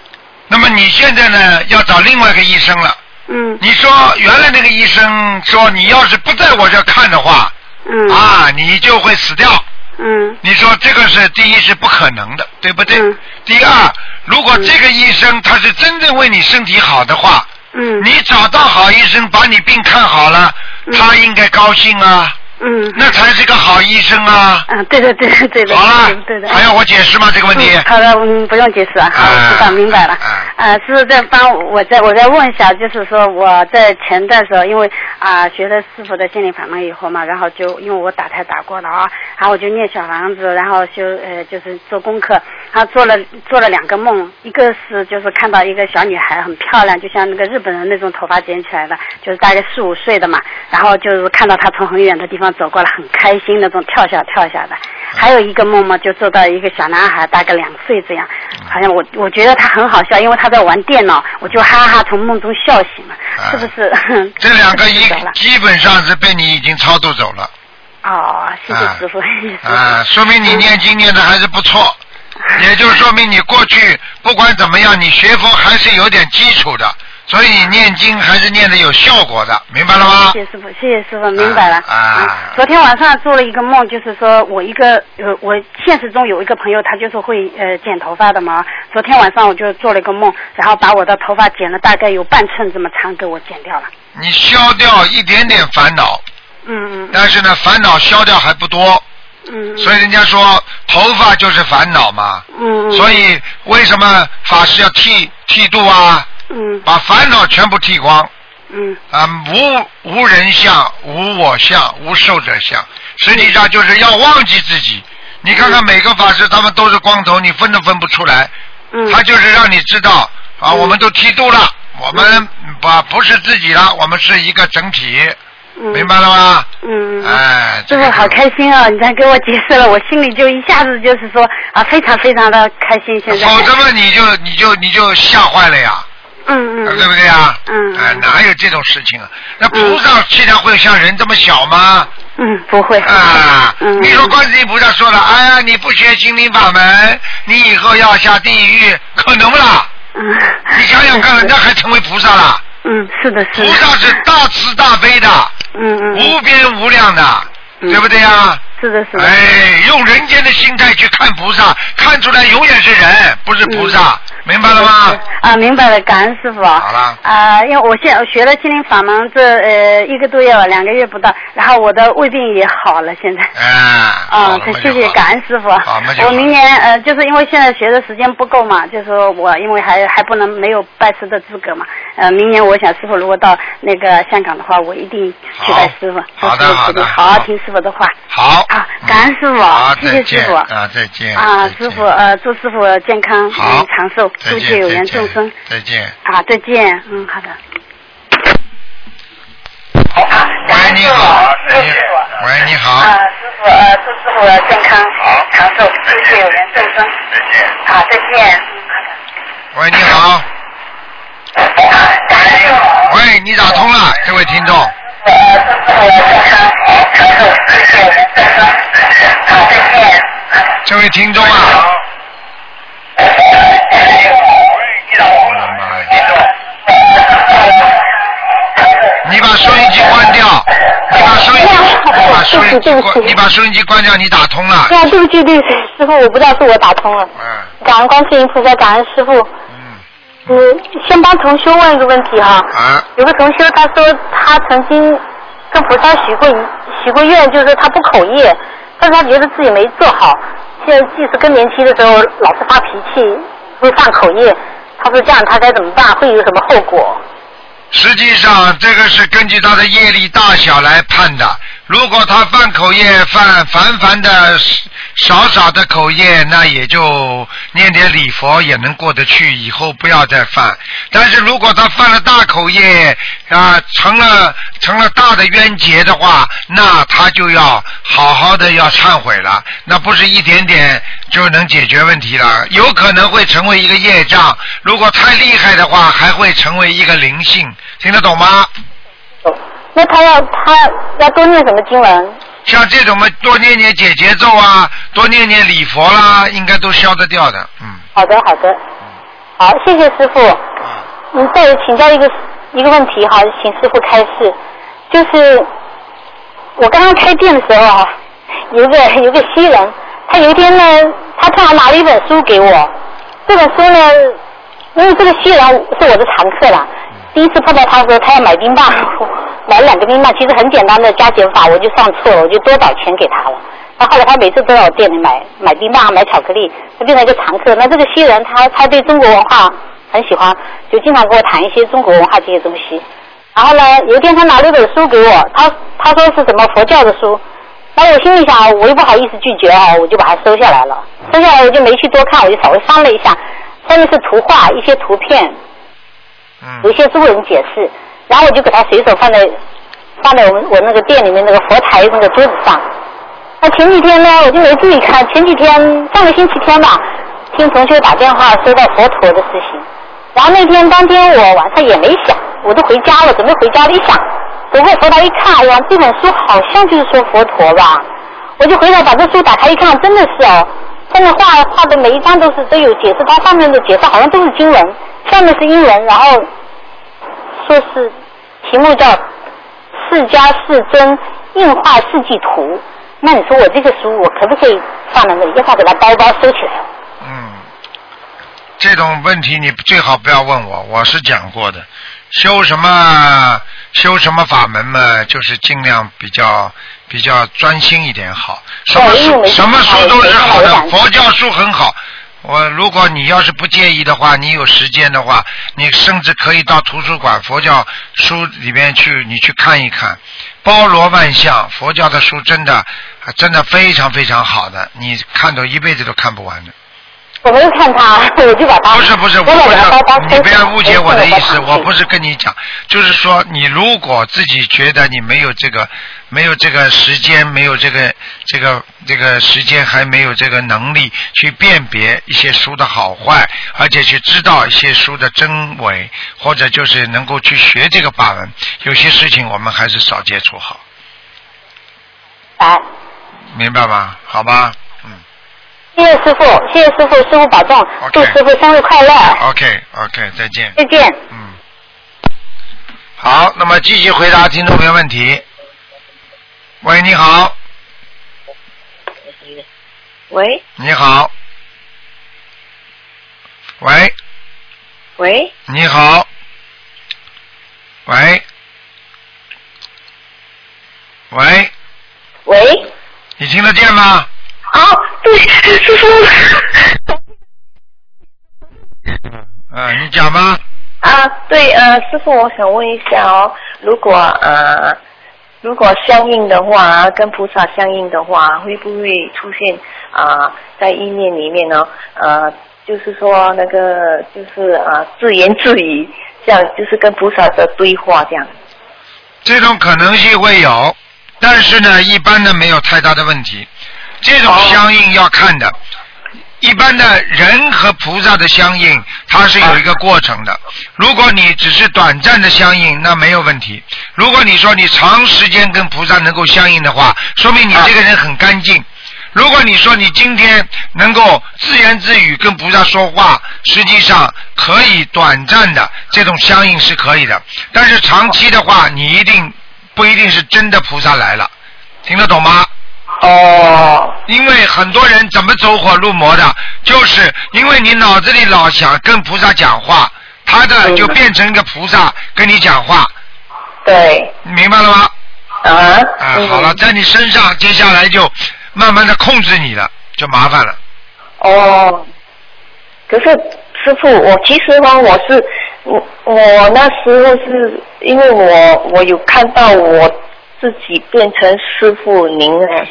那么你现在呢要找另外一个医生了。嗯你说原来那个医生说你要是不在我这看的话，嗯啊，你就会死掉。嗯你说这个是第一是不可能的，对不对？嗯第二，如果这个医生他是真正为你身体好的话，嗯。你找到好医生把你病看好了，嗯。他应该高兴啊，嗯。那才是个好医生啊。嗯，对的对的对的。好了对的。还要我解释吗？这个问题？嗯、好的，嗯，不用解释啊，知道明白了。啊呃，师傅再帮我再我再问一下，就是说我在前段时候，因为啊、学了师傅的心理法门以后嘛，然后就因为我打胎打过了啊，然后我就念小房子，然后修呃就是做功课，然后做了做了两个梦，一个是就是看到一个小女孩很漂亮，就像那个日本人那种头发剪起来的，就是大概四五岁的嘛，然后就是看到她从很远的地方走过来，很开心那种跳下跳下的。还有一个梦嘛，就做到一个小男孩，大概两岁这样，好像我我觉得他很好笑，因为他在玩电脑，我就哈哈从梦中笑醒了，啊是不是？这两个一基本上是被你已经超度走了。哦，谢谢啊师傅，谢谢师傅。啊，说明你念经念的还是不错，也就说明你过去不管怎么样，你学佛还是有点基础的，所以念经还是念的有效果的，明白了吗？谢谢师傅，谢谢师傅，明白了。啊啊昨天晚上做了一个梦，就是说我一个呃，我现实中有一个朋友，他就是会呃剪头发的嘛。昨天晚上我就做了一个梦，然后把我的头发剪了大概有半寸这么长，给我剪掉了。你消掉一点点烦恼，嗯嗯但是呢，烦恼消掉还不多，嗯嗯。所以人家说头发就是烦恼嘛。嗯嗯。所以为什么法师要剃剃度啊？嗯把烦恼全部剃光嗯啊！无无人相，无我相，无受者相，实际上就是要忘记自己。你看看每个法师，他们都是光头，你分都分不出来。嗯。他就是让你知道啊，嗯我们都剃度了，我们把不是自己了，我们是一个整体，嗯。明白了吗？嗯嗯。哎，这个师傅好开心啊！你看给我解释了，我心里就一下子就是说啊，非常非常的开心。现在。否则嘛，你就你就你就吓坏了呀，嗯嗯。对不对呀？嗯哎，哪有这种事情啊？那菩萨气量会像人这么小吗？嗯，不会。啊，嗯。你说观世音菩萨说了，哎呀，你不学心灵法门，你以后要下地狱，可能不啦？嗯。你想想看，人家还成为菩萨了？嗯，是的，是的。菩萨是大慈大悲的，嗯嗯。无边无量的，嗯对不对呀？是的，是的。哎，用人间的心态去看菩萨，看出来永远是人，不是菩萨，明白了吗？啊，明白了，感恩师傅。好了啊，因为我现在学了心灵法门这呃一个多月吧，两个月不到，然后我的胃病也好了，现在。嗯，啊谢谢感恩师傅。好那就好我明年呃，就是因为现在学的时间不够嘛，就是说我因为还还不能没有拜师的资格嘛，呃，明年我想师傅如果到那个香港的话，我一定去拜师傅。好的好的好好听师傅的话。好。啊，感恩师傅好，，谢谢师傅。啊，再见。啊，师傅，呃，祝师傅健康、长寿，祝界有缘众生。再见。啊，再见，嗯，好的。喂，你好。你喂，你好。啊，师傅，呃，祝师傅健康、长寿，祝界有缘众生。再见。啊，再见，嗯，好的。喂，你好。喂，你打通了，这位听众。这位听众啊。我的妈呀！你把收音机关掉，你把收音机，你把收收音关，你把收音机关掉，你打通了。对啊，对不起，对不起，师傅，我不知道是我打通了。嗯感恩观世音菩萨，感恩师傅。嗯嗯，先帮同修问一个问题哈。啊有个同修他说他曾经跟菩萨许过许过愿，就是说他不口业，但是他觉得自己没做好。现在即使更年期的时候老是发脾气，会犯口业，他说这样他该怎么办？会有什么后果？实际上，这个是根据他的业力大小来判的。如果他犯口业，犯凡凡的少少的口业，那也就念点礼佛也能过得去，以后不要再犯。但是如果他犯了大口业啊，成了成了大的冤结的话，那他就要好好的要忏悔了。那不是一点点就能解决问题了，有可能会成为一个业障。如果太厉害的话，还会成为一个灵性。听得懂吗？那他要他要多念什么经文？像这种嘛，多念念解节奏啊，多念念礼佛啦，应该都消得掉的。嗯。好的，好的。好，谢谢师傅。嗯，再请教一个一个问题哈，请师傅开示，就是我刚刚开店的时候啊，有个有个西人，他有一天呢，他突然拿了一本书给我，这本书呢，因为这个西人是我的常客啦，第一次碰到他的时候，他要买冰棒，买了两个冰棒，其实很简单的加减法，我就算错了，我就多找钱给他了。那后来他每次都到我店里买买冰棒、买巧克力，他变成一个常客。那这个西人他他对中国文化很喜欢，就经常跟我谈一些中国文化这些东西。然后呢，有一天他拿了一本书给我，他他说是什么佛教的书，那我心里想，我又不好意思拒绝啊，我就把它收下来了。收下来我就没去多看，我就稍微翻了一下，上面是图画，一些图片，有一些中文解释，然后我就给他随手放在放在我们我那个店里面那个佛台那个桌子上。那前几天呢，我就没注意看，前几天上个星期天吧，听同学打电话说到佛陀的事情，然后那天当天我晚上也没想，我都回家了，准备回家了，一想。走过佛台一看，哎呀，这本书好像就是说佛陀吧，我就回来把这书打开一看，真的是哦，上面画画的每一张都是都有解释，它上面的解释好像都是经文，下面是英文，然后说是题目叫《释迦世尊印画世纪图》。那你说我这个书我可不可以放在那里？要不给它包包收起来？嗯，这种问题你最好不要问我，我是讲过的。修什么修什么法门嘛，就是尽量比较比较专心一点好。什么书什么书都是好的，佛教书很好。我如果你要是不介意的话，你有时间的话，你甚至可以到图书馆佛教书里面去，你去看一看，包罗万象。佛教的书真的真的非常非常好的，你看到一辈子都看不完的。我没有看他，我就把它不是不是，我不是，你不要误解我的意思，我不是。跟你讲，就是说你如果自己觉得你没有这个没有这个时间，没有这个这个这个时间，还没有这个能力去辨别一些书的好坏，而且去知道一些书的真伪，或者就是能够去学这个法门，有些事情我们还是少接触好，来，明白吗？好吧，嗯谢谢师傅，谢谢师傅，师傅保重，祝师傅生日快乐，，OK OK，再见。再见。嗯，好，那么继续回答听众朋友问题。喂，你好，喂。你好，喂，喂，你好，喂，喂，喂，你听得见吗？师傅。啊，你讲吧。啊，对，呃，师傅，我想问一下哦，如果呃，如果相应的话，跟菩萨相应的话，会不会出现啊、在意念里面呢？呃，就是说那个就是啊、自言自语，这样就是跟菩萨的对话这样。这种可能性会有，但是呢，一般的没有太大的问题。这种相应要看的，一般的人和菩萨的相应，它是有一个过程的。如果你只是短暂的相应，那没有问题。如果你说你长时间跟菩萨能够相应的话，说明你这个人很干净。如果你说你今天能够自言自语跟菩萨说话，实际上可以短暂的这种相应是可以的，但是长期的话，你一定不一定是真的菩萨来了，听得懂吗？哦。因为很多人怎么走火入魔的，就是因为你脑子里老想跟菩萨讲话，他的就变成一个菩萨跟你讲话。对。你明白了吗？啊。啊，好了，在你身上，接下来就慢慢的控制你了，就麻烦了。哦。可是师傅，我其实呢，我是我我那时候是因为我我有看到我自己变成师傅您哎。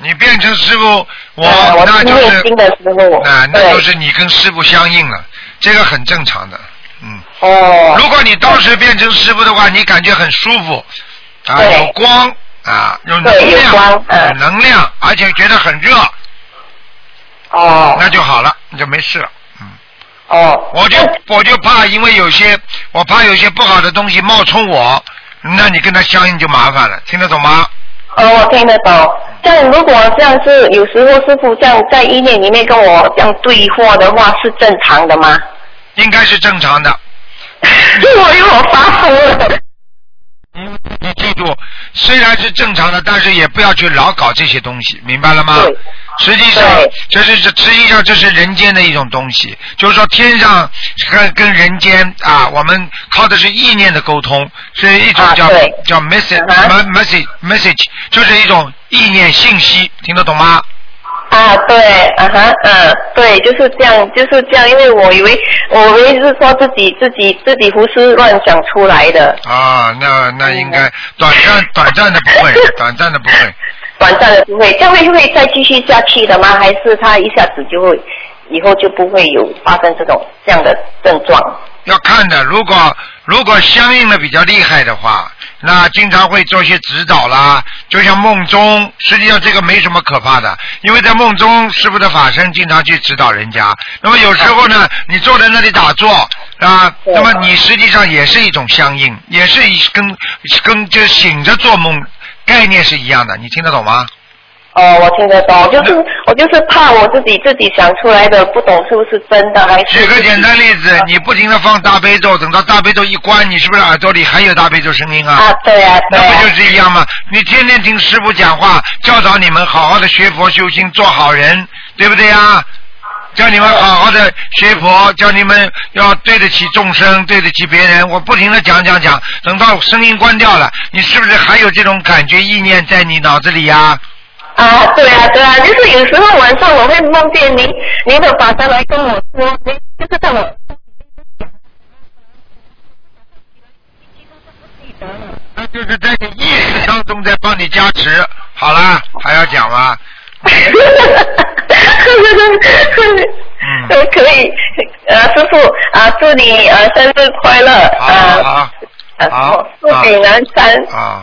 你变成师傅，我、那就是啊，那就是你跟师傅相应了，这个很正常的。嗯。哦。如果你当时变成师傅的话，你感觉很舒服，啊，有光啊，有能量，有能量，而且觉得很热，哦。那就好了，你就没事了。哦。我就我就怕，因为有些我怕有些不好的东西冒充我，那你跟他相应就麻烦了，听得懂吗？哦，我听得懂。这样如果这样是有时候师傅这样在医院里面跟我这样对话的话，是正常的吗？应该是正常的。我因为我发疯了。你记住，虽然是正常的，但是也不要去老搞这些东西，明白了吗？实际上，这是这实际上这是人间的一种东西，就是说天上跟跟人间啊，我们靠的是意念的沟通，是一种叫、叫 message、message message，就是一种意念信息，听得懂吗？啊，对，啊哈，嗯，对，就是这样，就是这样。因为我以为，我以为是说自己自己自己胡思乱想出来的，啊，那那应该短暂短暂的不会，短暂的不会。短暂的不会，这样会会再继续下去的吗？还是他一下子就会，以后就不会有发生这种这样的症状？要看的，如果如果相应的比较厉害的话，那经常会做些指导啦，就像梦中，实际上这个没什么可怕的，因为在梦中师傅的法身经常去指导人家。那么有时候呢，你坐在那里打坐啊，那么你实际上也是一种相应，也是一跟跟就醒着做梦概念是一样的，你听得懂吗？哦，我听得懂，就是 我就是怕我自己自己想出来的，不懂是不是真的，还是举个简单例子，你不停的放大悲咒，等到大悲咒一关，你是不是耳朵里还有大悲咒声音啊？啊，对啊，那不就是一样吗？你天天听师傅讲话，教导你们好好的学佛修心，做好人，对不对呀？叫你们好好的学佛，叫你们要对得起众生，对得起别人。我不停的讲讲讲，等到声音关掉了，你是不是还有这种感觉意念在你脑子里呀、啊，对啊，对啊，就是有时候晚上我会梦见您您的法身来跟我说，您就是在我那就是在你意识当中在帮你加持。好了，还要讲吗？嗯，可以，呃，师傅啊，祝你呃生日快乐，好好呃，好富锦南山。啊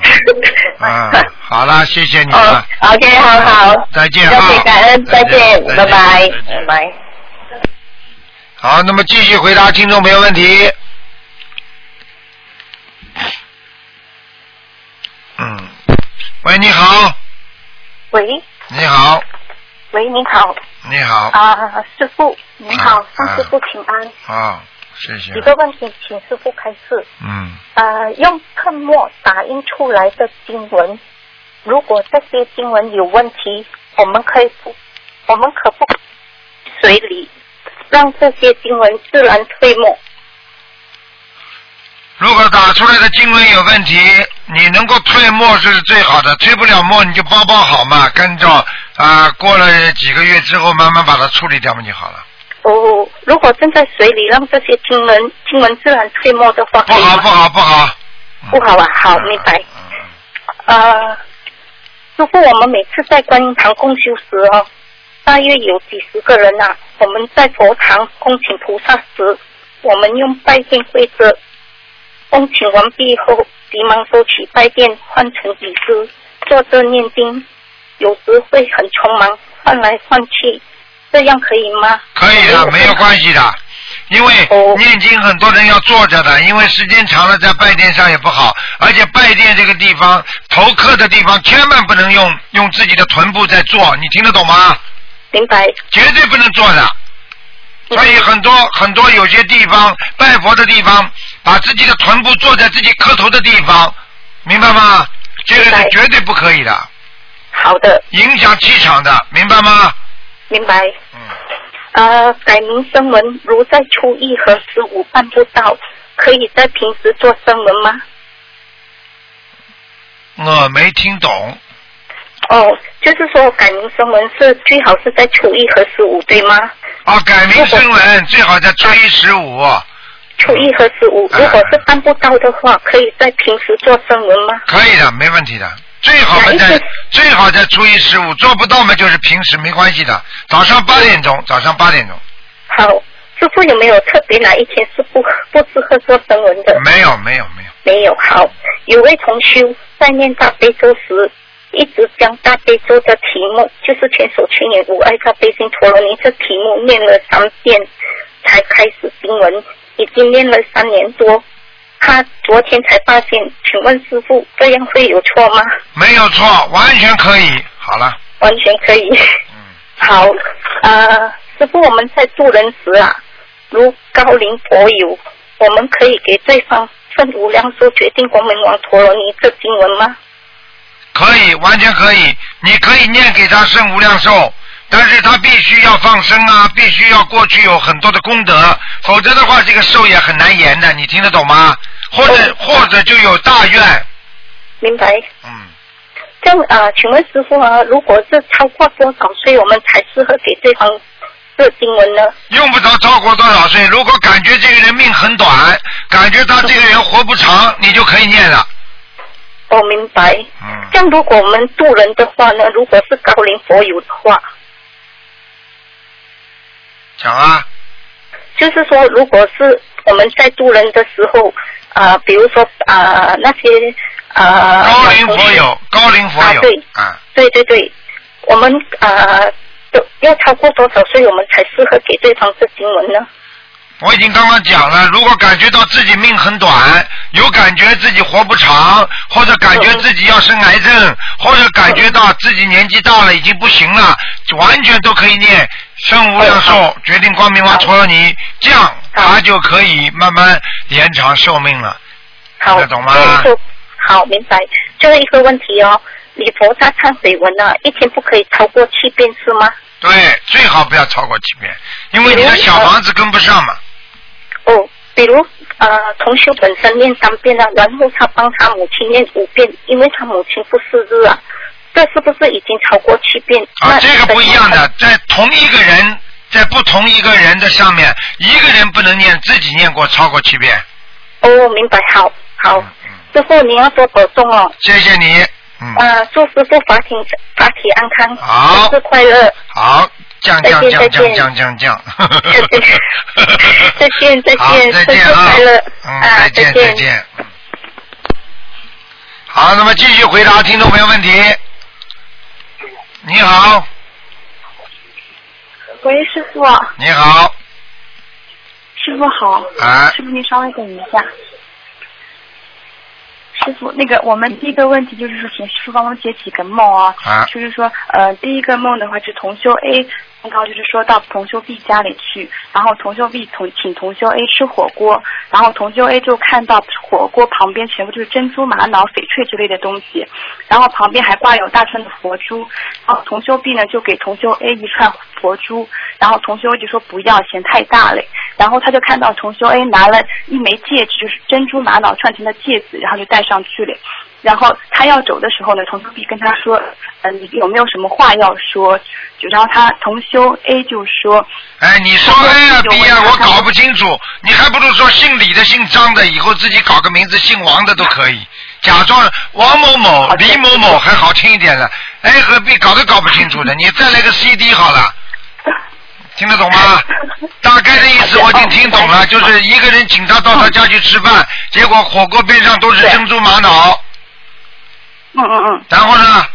啊，好了，谢谢你了。OK，好好，再见啊。感恩，再见，拜拜，拜拜。好，那么继续回答听众朋友问题。嗯，喂，你好，喂。你好，喂，你好。你好，啊，师傅你好啊，向师傅请安。啊，谢谢几。个问题，请师傅开示。嗯，呃，用喷墨打印出来的经文，如果这些经文有问题，我们可以不，我们可不随礼让这些经文自然退没。如果打出来的经文有问题，你能够退墨是最好的，退不了墨你就包包好嘛，跟着啊、过了几个月之后慢慢把它处理掉嘛就好了。哦，如果正在水里让这些经文经文自然退没的话，不好不好不好，不好啊，好，明白。呃，如果，我们每次在观音堂共修时哦，大约有几十个人呐、我们在佛堂恭请菩萨时，我们用拜殿规则，恭请完毕后，急忙收起拜殿，换成笔诗，坐着念经，有时会很匆忙，换来换去，这样可以吗？可以的，没有关系的。因为念经很多人要坐着的，因为时间长了在拜殿上也不好，而且拜殿这个地方头磕的地方千万不能用用自己的臀部在坐，你听得懂吗？明白。绝对不能坐的。所以很多很多有些地方拜佛的地方，把自己的臀部坐在自己磕头的地方，明白吗？这个是绝对不可以的。好的。影响气场的，明白吗？明白。嗯。呃，改名声文如在初一和十五办不到，可以在平时做声文吗？我没听懂。哦，就是说改名声文是最好是在初一和十五，对吗？哦，改名声文最好在初一十五。初一和十五，如果是办不到的话，可以在平时做声文吗？可以的，没问题的。最好在最好在初一十五，做不到嘛就是平时没关系的。早上八点钟，早上八点钟。好，师傅有没有特别哪一天是不不适合做声文的？没有，没有，没有。没有。好，有位同修在念大悲咒时。一直将大悲咒的题目，就是全手全眼无碍大悲心陀罗尼这题目念了三遍，才开始经文，已经念了三年多。他昨天才发现，请问师傅这样会有错吗？没有错，完全可以。好了。完全可以。嗯。好，呃，师傅我们在渡人时啊，如高龄佛友，我们可以给对方圣无量寿决定光明王陀罗尼这经文吗？可以，完全可以。你可以念给他圣无量寿，但是他必须要放生啊，必须要过去有很多的功德，否则的话，这个寿也很难延的。你听得懂吗？或者或者就有大愿。明白。嗯。这样啊，请问师傅啊，如果是超过多少岁，我们才适合给对方这经文呢？用不着超过多少岁，如果感觉这个人命很短，感觉他这个人活不长，你就可以念了。我明白。嗯。像如果我们渡人的话呢？如果是高龄佛友的话，讲啊。就是说，如果是我们在渡人的时候，啊，比如说啊，那些啊。高龄佛友，高龄佛友。啊，对。啊。对对对，我们啊，都要超过多少岁，我们才适合给对方这经文呢？我已经刚刚讲了，如果感觉到自己命很短，有感觉自己活不长，或者感觉自己要生癌症，或者感觉到自己年纪大了已经不行了，完全都可以念生无量寿决定光明王陀罗尼，这样他就可以慢慢延长寿命了。听得懂吗？好，明白。最后一个问题哦，你菩萨忏悔文呢，一天不可以超过七遍是吗？对，最好不要超过七遍，因为你的小房子跟不上嘛。哦，比如呃，同修本身念三遍了，然后他帮他母亲念五遍，因为他母亲不识字啊，这是不是已经超过七遍？啊，这个不一样的，在同一个人，在不同一个人的上面，一个人不能念，自己念过超过七遍。哦，明白，好，好，师傅你要多保重哦。谢谢你。嗯。啊，祝师傅法体法体安康，好，生日快乐。好。降降降降降降降，再见再见，再见啊！嗯，再见再见。好，那么继续回答听众朋友问题。你好。喂，师傅。你好。师傅好。啊。师傅，您稍微等一下。师傅，那个我们第一个问题就是说，请师傅帮忙解几个梦啊。啊。就是说，呃，第一个梦的话是同修 A。就是说到同修 B 家里去，然后同修 B 同请同修 A 吃火锅，然后同修 A 就看到火锅旁边全部就是珍珠玛瑙、翡翠之类的东西，然后旁边还挂有大串的佛珠，然后同修 B 呢就给同修 A 一串佛珠，然后同修 A 就说不要，嫌太大了，然后他就看到同修 A 拿了一枚戒指，就是珍珠玛瑙串成的戒指，然后就戴上去了。然后他要走的时候呢，同修 B 跟他说：“呃，你有没有什么话要说？”就然后他同修 A 就说：“哎，你说 A 啊 B 啊，我搞不清楚。你还不如说姓李的、姓张的，以后自己搞个名字姓王的都可以，假装王某某、李某某还好听一点的。A 和 B 搞都搞不清楚的，你再来个 C D 好了，听得懂吗？大概的意思我已经听懂了，就是一个人请他到他家去吃饭，结果火锅边上都是珍珠玛瑙。”嗯嗯嗯。然后呢？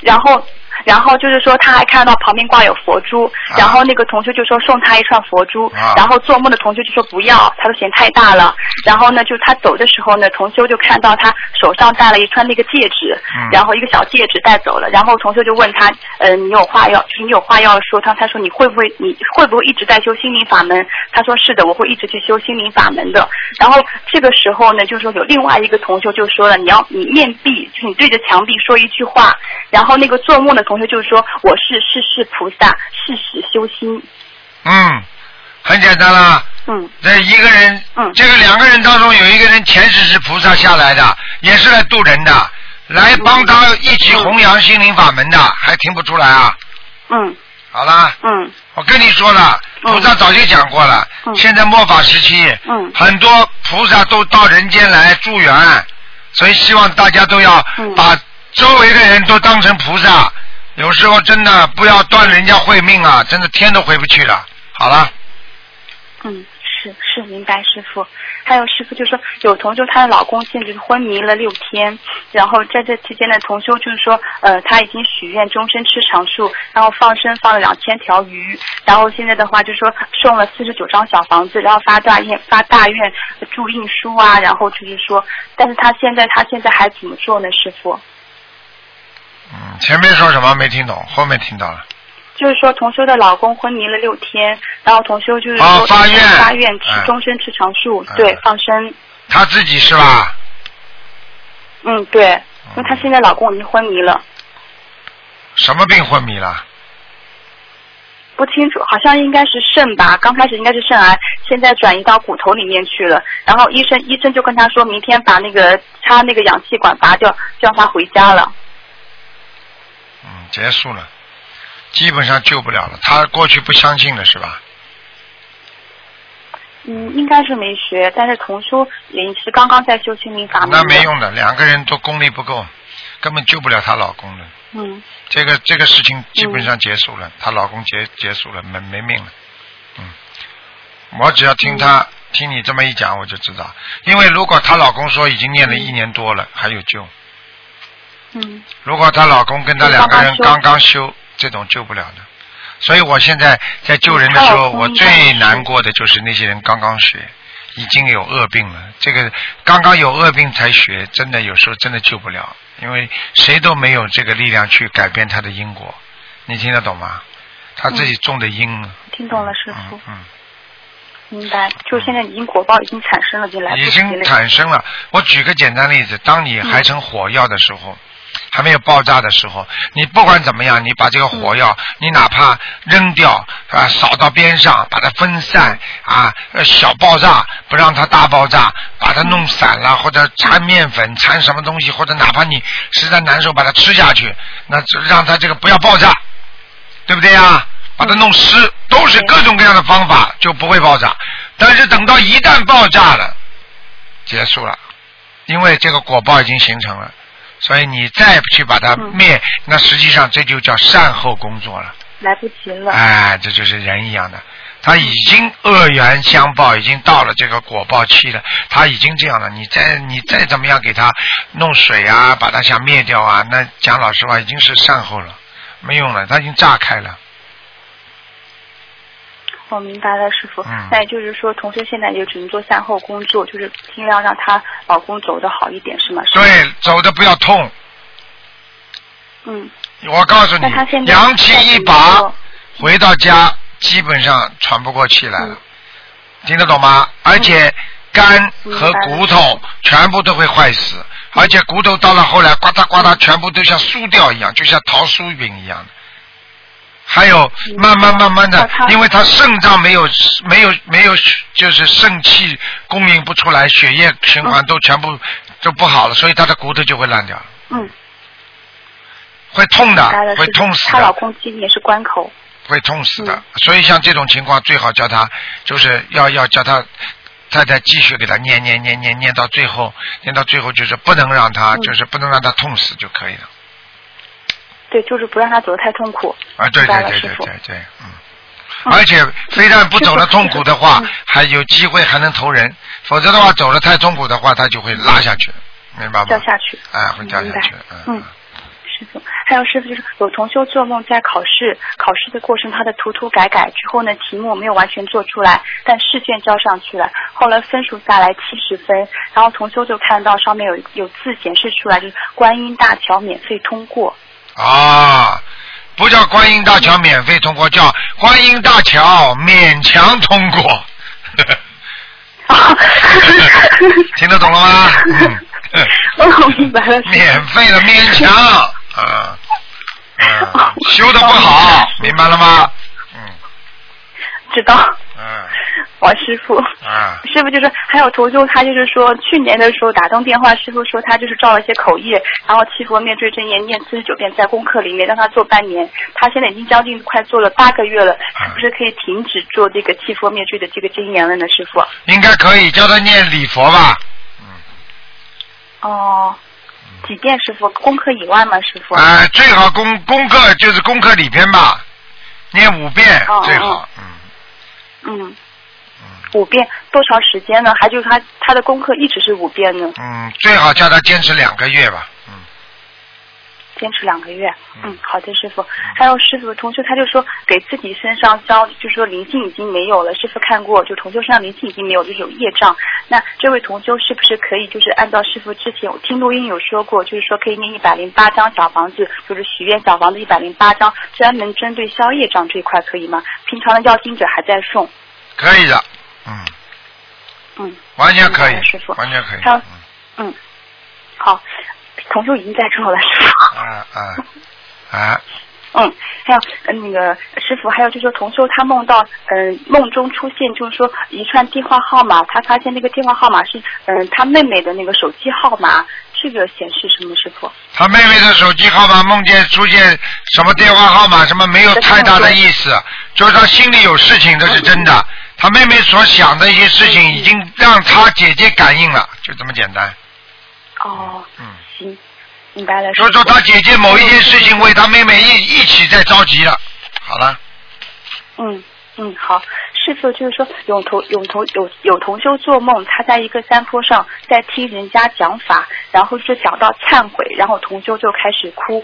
然后，然后就是说他还看到旁边挂有佛珠，然后那个同修就说送他一串佛珠，啊然后做梦的同修就说不要，他说嫌太大了。然后呢，就他走的时候呢，同修就看到他手上戴了一串那个戒指，嗯然后一个小戒指带走了。然后同修就问他，呃，你有话要，就是你有话要说，他他说你会不会你会不会一直在修心灵法门？他说是的，我会一直去修心灵法门的。然后这个时候呢，就是说有另外一个同修就说了，你要你面壁，就是你对着墙壁说一句话。然后那个做梦的同学就说，我是世世菩萨，世世修心。嗯，很简单啦。嗯。这一个人，嗯，这个两个人当中有一个人前世是菩萨下来的，也是来渡人的，来帮他一起弘扬心灵法门的，还听不出来啊？嗯。好啦。嗯。我跟你说了，菩萨早就讲过了，现在末法时期，嗯，很多菩萨都到人间来助缘，所以希望大家都要嗯把周围的人都当成菩萨。有时候真的不要断人家慧命啊，真的天都回不去了。好了，嗯，是是，明白师傅。还有师傅就说，有同修她的老公现在就是昏迷了六天，然后在这期间呢，同修就是说，呃，他已经许愿终身吃长素，然后放生放了两千条鱼，然后现在的话就是说送了四十九张小房子，然后发大愿发大愿注印书啊，然后就是说，但是他现在他现在还怎么做呢，师傅？嗯，前面说什么没听懂，后面听到了。就是说，同修的老公昏迷了六天，然后同修就是说、哦发愿发愿吃嗯终身吃长素，对，放生。他自己是吧？嗯，对，因为她现在老公已经昏迷了，什么病昏迷了？不清楚，好像应该是肾吧，刚开始应该是肾癌，现在转移到骨头里面去了。然后医生医生就跟他说明天把那个插那个氧气管拔掉，就让他回家了。嗯，结束了，基本上救不了了。他过去不相信的是吧？嗯，应该是没学，但是同修也是刚刚在修心灵法门。那没用的，两个人都功力不够，根本救不了她老公的。嗯这个这个事情基本上结束了，她、老公结结束了，没没命了。嗯，我只要听她、听你这么一讲，我就知道，因为如果她老公说已经念了一年多了，还有救。嗯如果她老公跟她两个人刚刚刚修，这种救不了的。所以我现在在救人的时候，我最难过的就是那些人刚刚学，已经有恶病了。这个刚刚有恶病才学，真的有时候真的救不了，因为谁都没有这个力量去改变他的因果。你听得懂吗？他自己种的因。听懂了，师傅。嗯。明白，就是现在已经果报已经产生了，就来不及已经。产生了。我举个简单例子，当你还成火药的时候，还没有爆炸的时候，你不管怎么样，你把这个火药，你哪怕扔掉啊，扫到边上，把它分散啊，小爆炸，不让它大爆炸，把它弄散了，或者掺面粉，掺什么东西，或者哪怕你实在难受，把它吃下去，那就让它这个不要爆炸，对不对呀？把它弄湿，都是各种各样的方法，就不会爆炸。但是等到一旦爆炸了，结束了，因为这个果报已经形成了，所以你再去把它灭，那实际上这就叫善后工作了。来不及了。哎，这就是人一样的，他已经恶缘相报，已经到了这个果报期了，他已经这样了。你再你再怎么样给他弄水啊，把他想灭掉啊，那讲老实话已经是善后了，没用了，他已经炸开了。我明白了，师傅。嗯那也就是说，同学现在也只能做善后工作，就是尽量让她老公走得好一点，是吗？对，走的不要痛。嗯。我告诉你阳气一拔，回到家基本上喘不过气来嗯了，听得懂吗？而且肝和骨头全部都会坏死，而且骨头到了后来呱嗒呱嗒，全部都像酥掉一样，就像桃酥饼一样的。还有慢慢慢慢的，因为他肾脏没有没有没有，就是肾气供应不出来，血液循环都全部都不好了，所以他的骨头就会烂掉，嗯，会痛的会痛死的，她老公今年是关口。会痛死的。所以像这种情况，最好叫他就是要要叫他太太继续给他念念念念念到最后，念到最后就是不能让他就是不能让他痛死就可以了。对，就是不让他走得太痛苦。啊，对对对对。对对，嗯。而且非但不走了痛苦的话，还有机会还能投人，否则的话走了太痛苦的话，他就会拉下去，明白吗？掉下去。哎，会掉下去，嗯。嗯，师傅。还有师傅就是有同修做梦在考试，考试的过程他的涂涂改改之后呢，题目没有完全做出来，但试卷交上去了，后来分数下来七十分，然后同修就看到上面有有字显示出来，就是观音大桥免费通过。啊，不叫观音大桥免费通过，叫观音大桥勉强通过。听得懂了吗？嗯，哦，明白了。免费的勉强，啊，嗯，修的不好，明白了吗？知道。嗯。王师傅。啊。师傅就是还有同修，他就是说去年的时候打通电话，师傅说他就是照了一些口业，然后七佛灭罪真言念四十九遍在功课里面，让他做半年。他现在已经将近快做了八个月了，是不是可以停止做这个七佛灭罪的这个真言了呢？师傅。应该可以，叫他念礼佛吧。哦。几遍师傅？功课以外吗？师傅？哎，最好功功课就是功课里边吧，念五遍最好。嗯，五遍多长时间呢？还就是他他的功课一直是五遍呢？嗯，最好叫他坚持两个月吧。坚持两个月。嗯，好的，师傅。还有师傅，同学他就说给自己身上消，就是说灵性已经没有了。师傅看过，就同修身上灵性已经没有，就是有业障。那这位同修是不是可以，就是按照师傅之前我听录音有说过，就是说可以念一百零八张小房子，就是许愿小房子一百零八张，专门针对消业障这一块可以吗？平常的要经者还在送。可以的，嗯。嗯。完全可以，师傅。完全可以。还有，嗯，好。同修已经在做了，师傅。啊啊啊！嗯，还有那个师傅，还有就是说同修他梦到，嗯，梦中出现就是说一串电话号码，他发现那个电话号码是嗯他妹妹的那个手机号码，这个显示什么？师傅？他妹妹的手机号码梦见出现什么电话号码，什么没有太大的意思，就是他心里有事情，这是真的。他妹妹所想的一些事情，已经让他姐姐感应了，就这么简单。哦。嗯。行，明白了。所以说，他姐姐某一件事情为他妹妹一一起在着急了。好了。嗯嗯，好。师傅就是说，有同有同有有同修做梦，他在一个山坡上在听人家讲法，然后就讲到忏悔，然后同修就开始哭。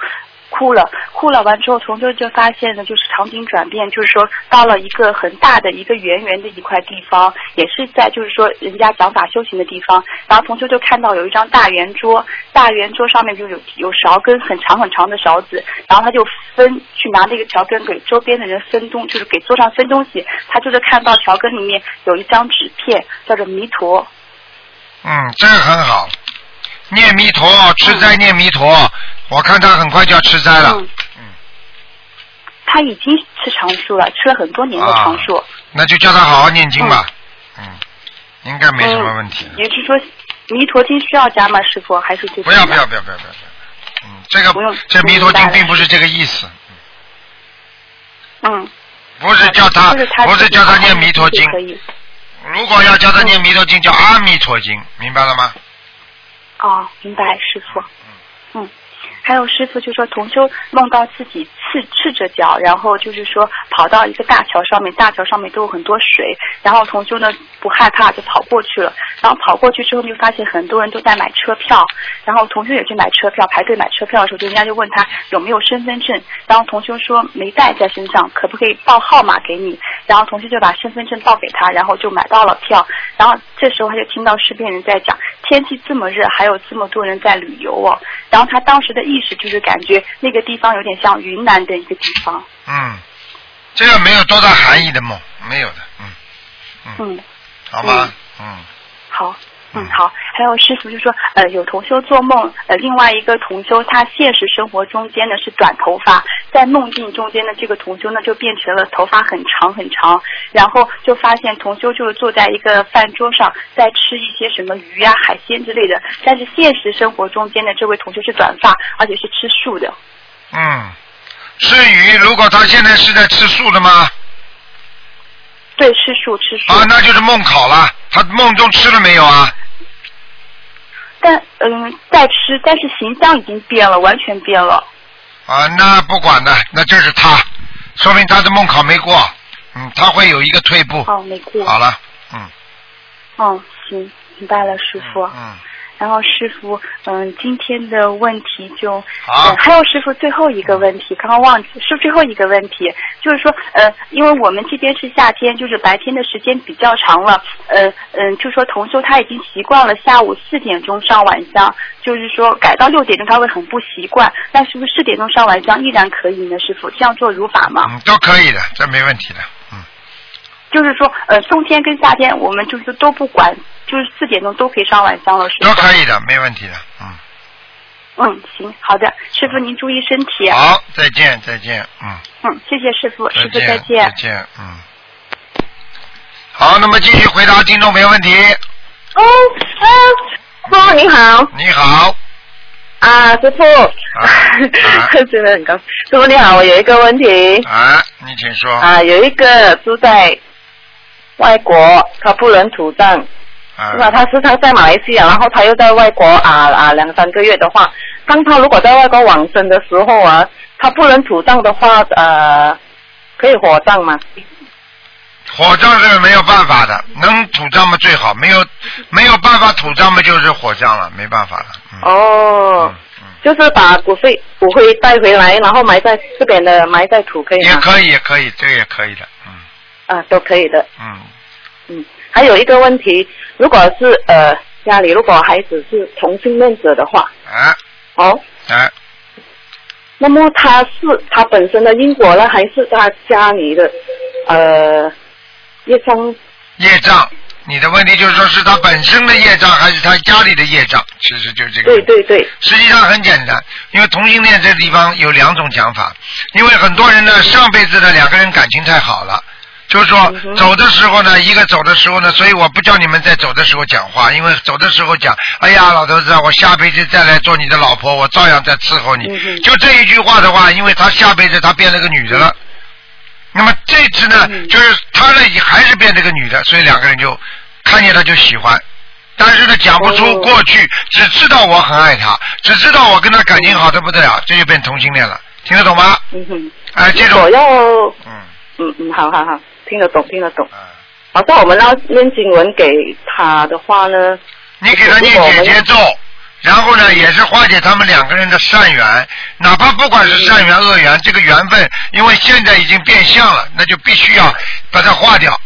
哭了，哭了完之后，从这就发现呢，就是场景转变，就是说到了一个很大的一个圆圆的一块地方，也是在就是说人家讲法修行的地方。然后同修就看到有一张大圆桌，大圆桌上面就有有勺跟很长很长的勺子，然后他就分去拿那个勺根给周边的人分东，就是给桌上分东西。他就是看到勺根里面有一张纸片，叫做弥陀。嗯，这个很好，念弥陀，吃斋念弥陀。我看他很快就要吃斋了。嗯。他已经吃长寿了，吃了很多年的长寿。那就叫他好好念经吧。嗯。应该没什么问题。也就是说，弥陀经需要加吗，师傅？还是就不要不要不要不要不要。嗯，这个这弥陀经并不是这个意思。嗯。不是叫他，不是叫他念弥陀经。如果要叫他念弥陀经，叫阿弥陀经，明白了吗？哦，明白，师傅。还有师傅就说同修梦到自己赤赤着脚，然后就是说跑到一个大桥上面，大桥上面都有很多水，然后同修呢不害怕就跑过去了，然后跑过去之后就发现很多人都在买车票，然后同修也去买车票，排队买车票的时候，就人家就问他有没有身份证，然后同修说没带在身上，可不可以报号码给你？然后同修就把身份证报给他，然后就买到了票，然后这时候他就听到身边人在讲天气这么热，还有这么多人在旅游哦，然后他当时的意识就是感觉那个地方有点像云南的一个地方。嗯，这个没有多大含义的梦，没有的，嗯嗯，好吧？嗯，好。嗯，好。还有师傅就说，呃，有同修做梦，呃，另外一个同修他现实生活中间呢是短头发，在梦境中间的这个同修呢就变成了头发很长很长，然后就发现同修就是坐在一个饭桌上在吃一些什么鱼啊、海鲜之类的，但是现实生活中间的这位同修是短发，而且是吃素的。嗯，吃鱼，如果他现在是在吃素的吗？对，吃素吃素。啊，那就是梦考了。他梦中吃了没有啊？但嗯，在吃，但是形象已经变了，完全变了。啊，那不管的，那就是他，说明他的梦考没过。嗯，他会有一个退步。哦，没过。好了，嗯。哦，行，明白了，师傅。嗯。然后师傅，嗯，今天的问题就，好呃还有师傅最后一个问题，刚刚忘记是最后一个问题，就是说，呃，因为我们这边是夏天，就是白天的时间比较长了，呃，嗯、就说同修他已经习惯了下午四点钟上晚香，就是说改到六点钟他会很不习惯，那是不是四点钟上晚香依然可以呢？师傅这样做如法吗？嗯，都可以的，这没问题的。就是说，呃，冬天跟夏天我们就是都不管，就是四点钟都可以上晚香了，是吧？都可以的，没问题的。嗯，嗯，行，好的，师傅您注意身体。好，再见，再见，嗯，嗯，谢谢师傅，师傅见，再见。再见，嗯。好，那么继续回答听众朋友问题。哦，哦，师傅你好。你好。啊，师傅。啊 真的很高兴。师傅你好，我有一个问题。啊，你请说。啊，有一个住在外国，他不能土葬。啊是吧？他时常在马来西亚，然后他又在外国啊啊两三个月的话，当他如果在外国往生的时候啊，他不能土葬的话，呃，可以火葬吗？火葬是没有办法的，能土葬嘛最好，没有没有办法土葬嘛就是火葬了，没办法了。哦，就是把骨灰骨灰带回来，然后埋在这边的埋在土可以吗？也可以，也可以，这个也可以的。啊，都可以的。嗯。嗯，还有一个问题，如果是呃家里如果孩子是同性恋者的话，啊哦，啊，那么他是他本身的因果呢，还是他家里的呃业障？业障，你的问题就是说是他本身的业障还是他家里的业障？其实就是这个。对对对。实际上很简单，因为同性恋这地方有两种讲法，因为很多人呢上辈子的两个人感情太好了。就是说，走的时候呢，一个走的时候呢，所以我不叫你们在走的时候讲话，因为走的时候讲，哎呀，老头子，我下辈子再来做你的老婆，我照样在伺候你。就这一句话的话，因为他下辈子他变了个女的了，那么这次呢，就是他呢也还是变这个女的，所以两个人就看见他就喜欢，但是呢讲不出过去，只知道我很爱他，只知道我跟他感情好的不得了，这就变同性恋了，听得懂吗？嗯哼。哎，这种我要嗯。嗯嗯，好好好，听得懂听得懂。嗯好像我们要念经文给他的话呢，你给他念姐姐咒，然后呢，也是化解他们两个人的善缘，哪怕不管是善缘恶缘，这个缘分，因为现在已经变相了，那就必须要把它化掉。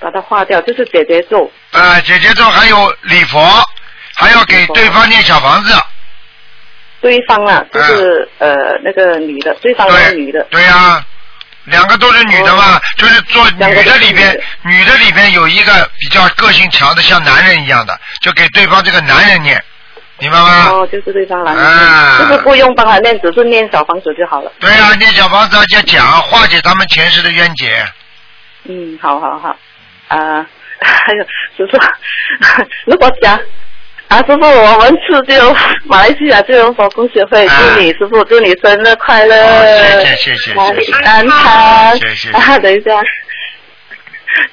把它化掉，就是姐姐咒。呃，姐姐咒还有礼佛，还要给对方念小房子。对方啊，就是、呃那个女的，对方是女的。对呀、两个都是女的嘛，就是做女的里边，女的里边有一个比较个性强的，像男人一样的，就给对方这个男人念，明白吗？哦，就是对方男人，啊就是不用帮他念，只是念小房子就好了。对啊、念小房子而且讲化解他们前世的冤结。嗯，好好好，啊，还有就是，如果讲啊，师傅，我们是就马来西亚自由佛公协会，祝你师傅祝你生日快乐，哦谢谢谢谢谢谢安康，谢谢 啊，等一下，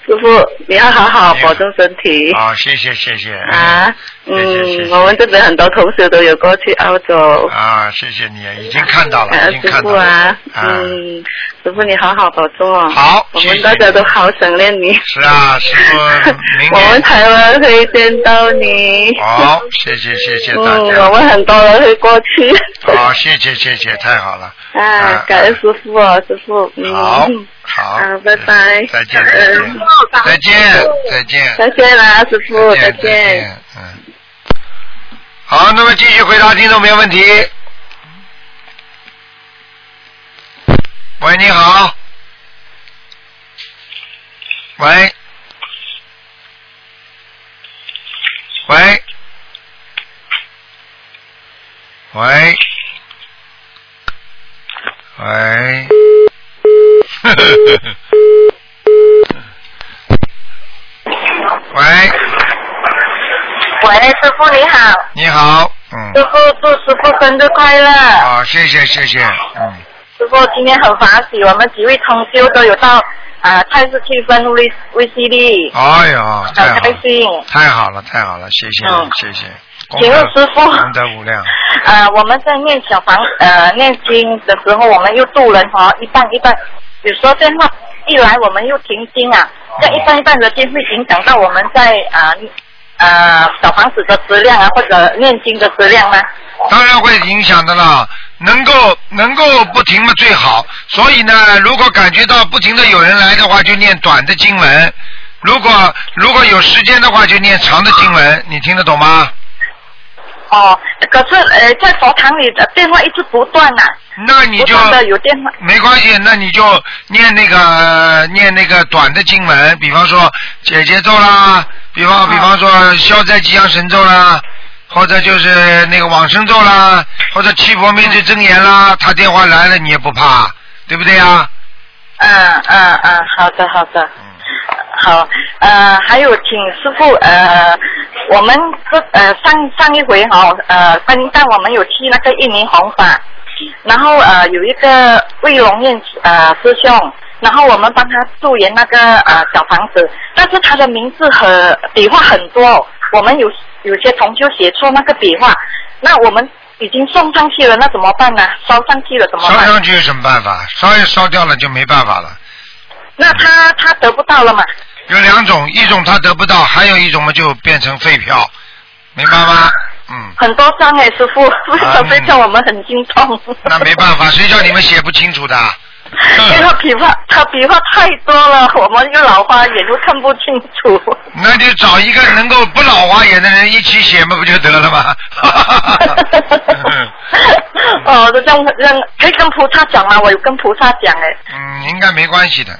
师傅你要好好保重身体。好，谢谢谢谢。啊，嗯，我们这边很多同学都有过去澳洲。啊，谢谢你，已经看到了，啊，已经师傅看到了。啊，嗯，师傅你好好保重哦。好我们大家都好想念你。是啊，师傅，明我们台湾会见到你。好，谢谢谢谢大嗯，家。我们很多人会过去。好，谢谢谢谢，太好了。啊，感恩师傅哦，师傅。嗯。好，好。啊，拜拜。再见再见嗯再见再见。再见啦，师傅，再再见。嗯。好，那么继续回答听众朋友问题。喂，你好。喂。喂。喂。喂。喂，喂，师傅你好，你好，嗯，师傅祝师傅生日快乐。好，谢谢谢谢，嗯，师傅今天很欢喜，我们几位同修都有到啊菜市去分威威西利，哎呀，好，开心。太好了，太好了，谢谢嗯。谢谢，请问师傅。功德无量，呃，我们在念小房呃念经的时候，我们又渡人哈、一半一半，有时候电话一来我们又停经啊，这一半一半的经会影响到我们在啊呃呃小房子的质量啊，或者念经的质量吗？当然会影响的啦。能够能够不停的最好。所以呢，如果感觉到不停的有人来的话，就念短的经文；如果如果有时间的话，就念长的经文。你听得懂吗？哦，可是呃，在佛堂里的电话一直不断呐、那你就有电话。没关系，那你就念那个念那个短的经文，比方说姐姐咒啦，比方比方说消灾吉祥神咒啦，或者就是那个往生咒啦，或者七佛灭罪真言啦。他电话来了你也不怕，对不对呀？嗯嗯嗯，好的好的。好，呃，还有请师傅，呃，我们这呃上上一回哈，呃，观音诞我们有去那个印尼弘法，然后呃有一个魏龙燕呃师兄，然后我们帮他助缘那个呃小房子，但是他的名字和笔画很多，我们有有些同修写错那个笔画，那我们已经送上去了，那怎么办呢？烧上去了怎么办？烧上去有什么办法？烧也烧掉了就没办法了。那他他得不到了嘛？有两种，一种他得不到，还有一种嘛就变成废票，明白吗？嗯，很多张哎，师傅，为什么叫我们很心痛？那没办法，谁叫你们写不清楚的？因为他笔画，他笔画太多了，我们一个老花眼都看不清楚。那就找一个能够不老花眼的人一起写嘛，不就得了吗？哦，这样让可以跟菩萨讲吗？我有跟菩萨讲哎。嗯，应该没关系的，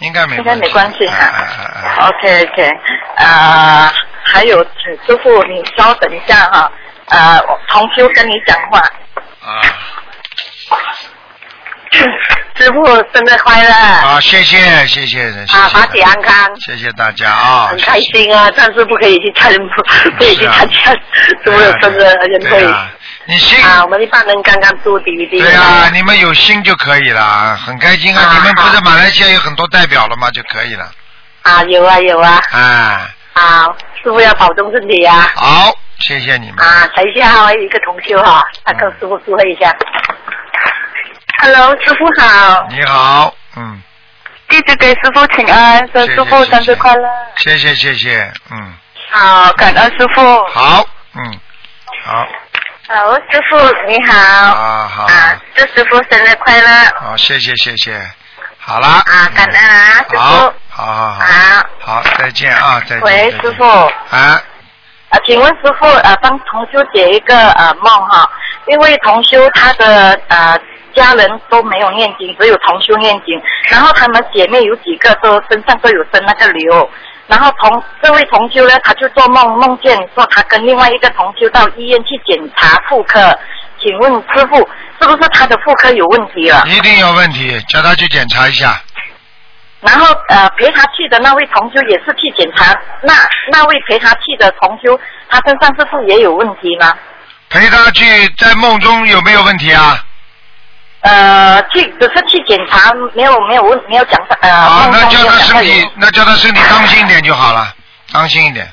应该没应该没关系哈。啊 OK OK，啊，还有，请师傅你稍等一下哈，呃，我同修跟你讲话。啊。师傅生日快乐！啊，谢谢谢谢啊，法体安康。谢谢大家啊，很开心啊，但是不可以去参，不可以去参加师傅的生日宴会。你信啊？我们一般人刚刚做 DVD。对啊，你们有心就可以了，很开心啊！你们不是马来西亚有很多代表了吗？就可以了。啊，有啊有啊。啊。好，师傅要保重身体啊。好，谢谢你们。啊，等一下还有一个同修哈，他跟师傅祝贺一下。Hello，师傅好。你好，嗯，弟子给师傅请安，祝师傅生日快乐。谢谢谢谢，嗯，好，感恩师傅。好，嗯，好，好，师傅你好。啊好，啊，祝师傅生日快乐。好，谢谢谢谢，好啦。啊，感恩啊，师傅。，好好好，好。好，再见啊，再见。喂，师傅。啊，啊，请问师傅，呃，帮同修解一个呃梦哈，因为同修他的呃家人都没有念经，只有同修念经，然后他们姐妹有几个都身上都有生那个瘤，然后同这位同修呢，他就做梦梦见说他跟另外一个同修到医院去检查妇科，请问师傅是不是他的妇科有问题了？一定有问题，叫他去检查一下。然后呃陪他去的那位同修也是去检查，那那位陪他去的同修，他身上是不是也有问题呢？陪他去，在梦中有没有问题啊？呃，去只是去检查，没有没有问没有讲到呃。啊，那叫他身体，那叫他身体当心一点就好了，当心一点。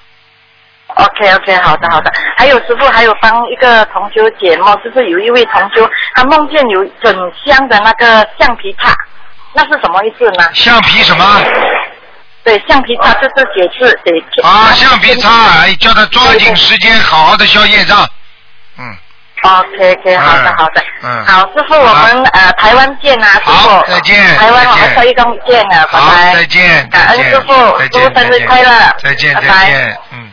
OK OK，好的好的。还有师傅，还有帮一个同修解梦，就是有一位同修，他梦见有整箱的那个橡皮擦，那是什么意思呢？橡皮什么？对，橡皮擦就是解释对。啊，橡皮擦，哎，叫他抓紧时间，好好的消业障。OK OK，好的好的。嗯。好，师傅，我们呃台湾见啊，师傅。再见台湾我们可以跟见啊，拜好，拜。再见，感恩再见，师傅，师再见，傅生日快乐。再见，再见，嗯。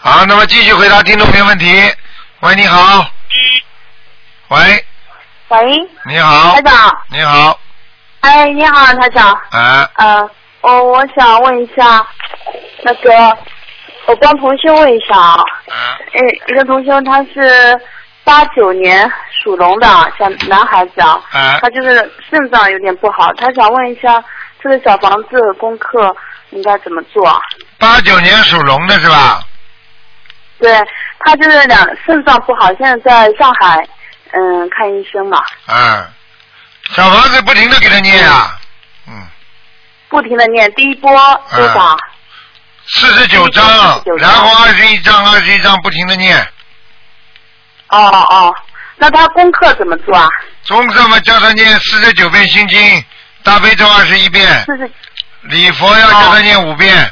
好，那么继续回答听众朋友问题。喂，你好。喂，喂，你好台。长，你好，哎，你好，台长，啊，呃，我我想问一下，那个，我帮同学问一下啊，嗯，一个同学他是八九年属龙的小男孩子啊，嗯他就是肾脏有点不好，他想问一下这个小房子功课应该怎么做？啊？八九年属龙的是吧？对他就是两肾脏不好，现在在上海嗯看医生嘛，嗯，小房子不停的给他念啊，嗯。不停的念，第一波多少？啊四十九章，然后二十一章，二十一章不停的念。哦哦，那他功课怎么做啊？功课嘛，叫他念四十九遍心经，大悲咒二十一遍，礼佛要叫他念五遍。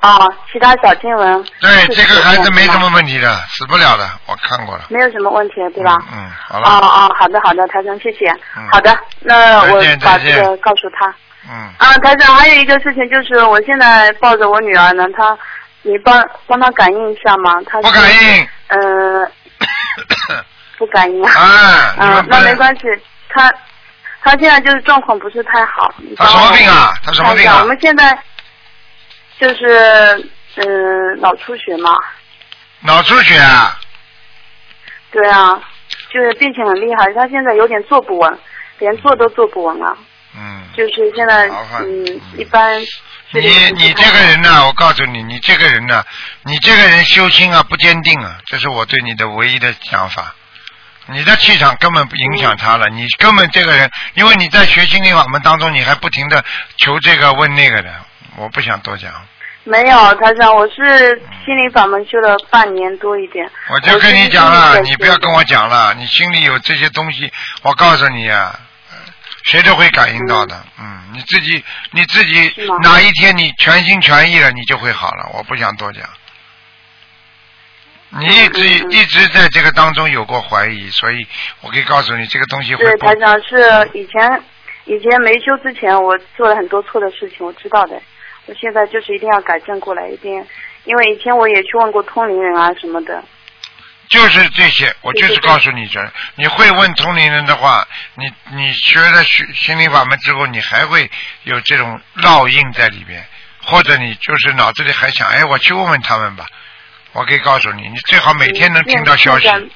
啊，其他小经文。对，这个孩子没什么。问题的，死不了的，我看过了。没有什么问题，对吧？嗯，好了。哦哦，好的好的，台长，谢谢。嗯好的，那我把这个告诉他。嗯。啊，台长，还有一个事情就是，我现在抱着我女儿呢，她，你帮帮她感应一下吗？她不感应。呃，不感应啊。啊，嗯那没关系，她，她现在就是状况不是太好。你他什么病啊？他什么病啊我？们现在就是嗯脑出血嘛，脑出血啊？对啊，就是病情很厉害，她现在有点坐不稳，连坐都坐不稳了。嗯。就是现在嗯一般你你这个人呢、我告诉你，你这个人呢、你这个人修心啊不坚定啊，这是我对你的唯一的想法。你的气场根本不影响他了，你根本这个人，因为你在学心灵法门当中，你还不停的求这个问那个的，我不想多讲。没有，台长，我是心灵法门修了半年多一点。我就跟你讲了，你不要跟我讲了，你心里有这些东西，我告诉你啊，谁都会感应到的。嗯，你自己你自己哪一天你全心全意了，你就会好了。我不想多讲。你一直嗯一直在这个当中有过怀疑，所以我可以告诉你，这个东西会对，台长是以前以前没修之前，我做了很多错的事情，我知道的。我现在就是一定要改正过来，一定，因为以前我也去问过通灵人啊什么的。就是这些，我就是告诉你这，你会问同龄人的话，你你学了心心灵法门之后，你还会有这种烙印在里边，或者你就是脑子里还想，哎，我去问问他们吧。我可以告诉你，你最好每天能听到消息。嗯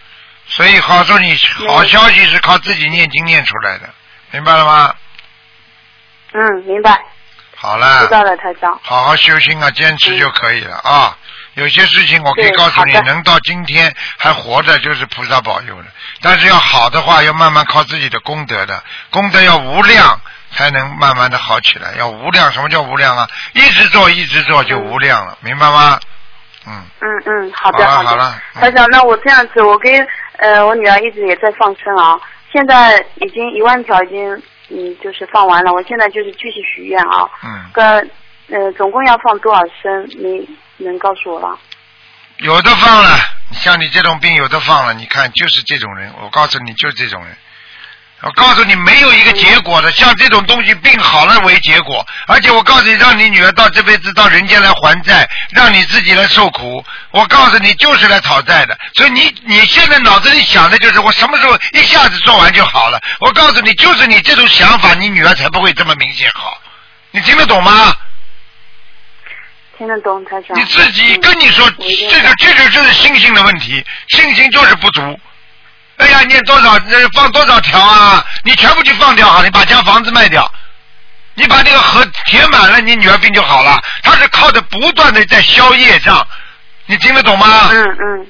所以好说你好消息是靠自己念经念出来的，明白了吗？嗯，明白，好了知，道了，台长。好好修心啊，坚持就可以了啊。有些事情我可以告诉你能到今天还活着就是菩萨保佑的。但是要好的话，要慢慢靠自己的功德的，功德要无量，才能慢慢的好起来。要无量，什么叫无量啊？一直做一直做就无量了，明白吗？嗯，嗯嗯，好的的。好的好了嗯台长，那我这样子，我跟呃我女儿一直也在放生啊，现在已经一万条已经嗯就是放完了，我现在就是继续许愿啊，嗯，跟呃总共要放多少升？你能告诉我吗？有的放了，像你这种病有的放了，你看就是这种人，我告诉你就是这种人。我告诉你，没有一个结果的，像这种东西，病好了为结果，而且我告诉你，让你女儿到这辈子到人间来还债，让你自己来受苦。我告诉你，就是来讨债的。所以你你现在脑子里想的就是我什么时候一下子做完就好了。我告诉你，就是你这种想法，你女儿才不会这么明显好。你听得懂吗？听得懂，台长。你自己跟你说，这个这个就是信心的问题，信心就是不足。哎呀，念多少呃放多少条啊？你全部去放掉好，你把家房子卖掉，你把那个河填满了，你女儿病就好了。她是靠着不断的在消业障，你听得懂吗？嗯嗯，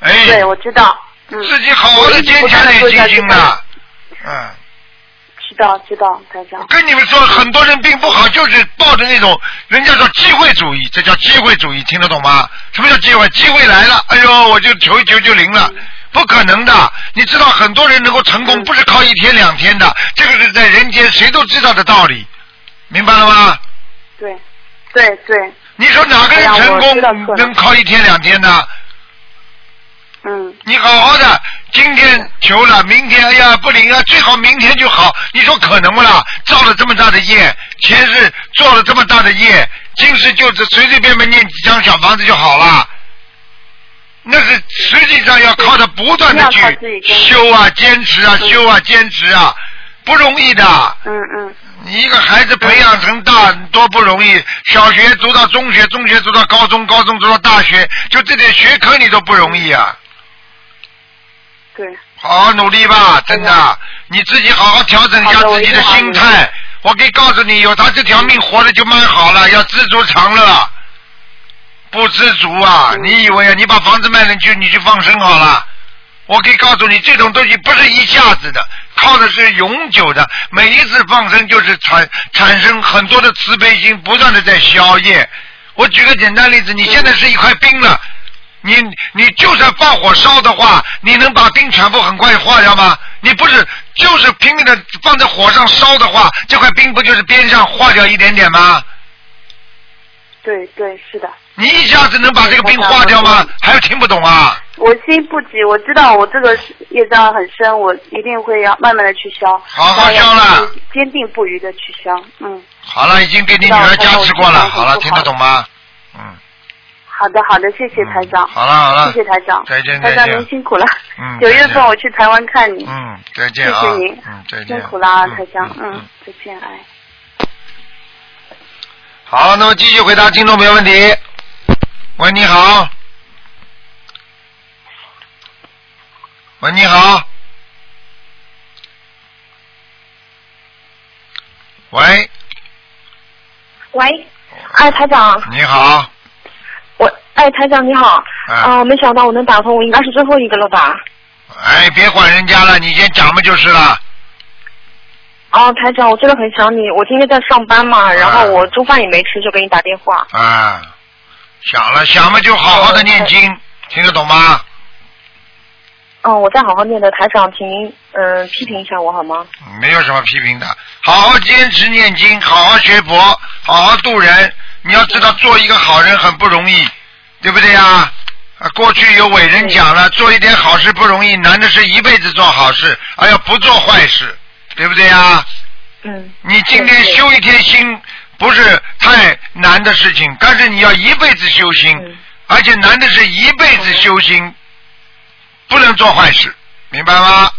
哎，对，我知道。嗯，自己好好的坚强点信心的。嗯，知道知道，台长。跟你们说，很多人病不好，就是抱着那种人家说机会主义，这叫机会主义，听得懂吗？什么叫机会？机会来了，哎呦，我就求一求就灵了。不可能的，你知道很多人能够成功，不是靠一天两天的，这个是在人间谁都知道的道理，明白了吗？对对对，你说哪个人成功能靠一天两天的？嗯，你好好的，今天求了，明天哎呀不灵啊，最好明天就好。你说可能不啦？造了这么大的业，前世做了这么大的业，今世就是随随便便念几张小房子就好了。那是实际上要靠着不断的去修啊、坚持啊、修啊、坚持啊，不容易的。嗯嗯，你一个孩子培养成大多不容易，小学读到中学，中学读到高中，高中读到大学，就这点学科你都不容易啊。对，好好努力吧，真的，你自己好好调整一下自己的心态。我可以告诉你，有他这条命活的就蛮好了，要知足常乐，不知足啊！嗯你以为啊，你把房子卖了，你去你去放生好了？我可以告诉你，这种东西不是一下子的，靠的是永久的。每一次放生就是产产生很多的慈悲心，不断的在消业。我举个简单例子，你现在是一块冰了，你你就算放火烧的话，你能把冰全部很快化掉吗？你不是就是拼命的放在火上烧的话，这块冰不就是边上化掉一点点吗？对对，是的。你一下子能把这个冰化掉吗？还有听不懂啊？我心不急，我知道我这个业障很深，我一定会要慢慢的去消。好好消了，坚定不移的去消。嗯。好了，已经给你女儿加持过了。好了，听得懂吗？嗯。好的，好的，谢谢台长。好了，好了。谢谢台长。再见，台长您辛苦了。嗯。九月份我去台湾看你。嗯，再见啊。谢谢您。嗯，再见。辛苦了啊，台长。嗯，再见，哎。好，那么继续回答听众朋友问题。喂，你好。喂，你好。喂。喂，哎，台长。你好。我，哎，台长你好。啊。没想到我能打通，我应该是最后一个了吧？哎，别管人家了，你先讲嘛就是了。哦，台长，我真的很想你。我今天在上班嘛，然后我中饭也没吃，就给你打电话。啊，想了想嘛，就好好的念经，听得懂吗？嗯，我在好好念的。台长，请您嗯批评一下我好吗？没有什么批评的，好好坚持念经，好好学佛，好好度人。你要知道，做一个好人很不容易，对不对呀？啊，过去有伟人讲了，做一点好事不容易，难的是一辈子做好事，而要不做坏事。对不对呀？嗯。你今天修一天心不是太难的事情，但是你要一辈子修心，而且难的是一辈子修心，不能做坏事，明白吗？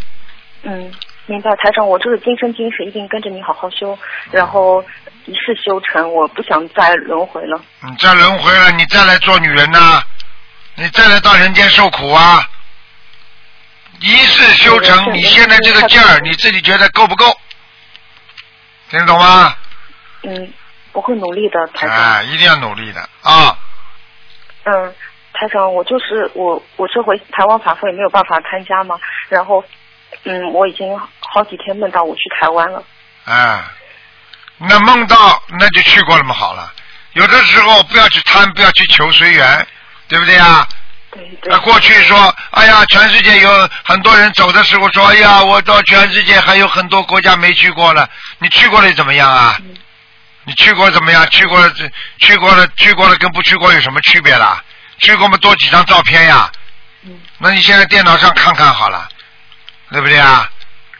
嗯，明白。台长，我这个今生今世一定跟着你好好修，然后一世修成，我不想再轮回了。你再轮回了，你再来做女人呐？你再来到人间受苦啊？一世修成，你现在这个劲儿，你自己觉得够不够？听得懂吗？嗯，我会努力的，台长。啊，一定要努力的啊！嗯，台长，我就是我，我这回台湾法会没有办法参加嘛，然后，嗯，我已经好几天梦到我去台湾了。啊，那梦到那就去过了嘛，好了。有的时候不要去贪，不要去求随缘，对不对啊？那过去说，哎呀，全世界有很多人走的时候说，哎呀，我到全世界还有很多国家没去过了。你去过了怎么样啊？你去过怎么样？去过了，去过了，去过了跟不去过有什么区别啦？去过嘛，多几张照片呀。那你现在电脑上看看好了，对不对啊？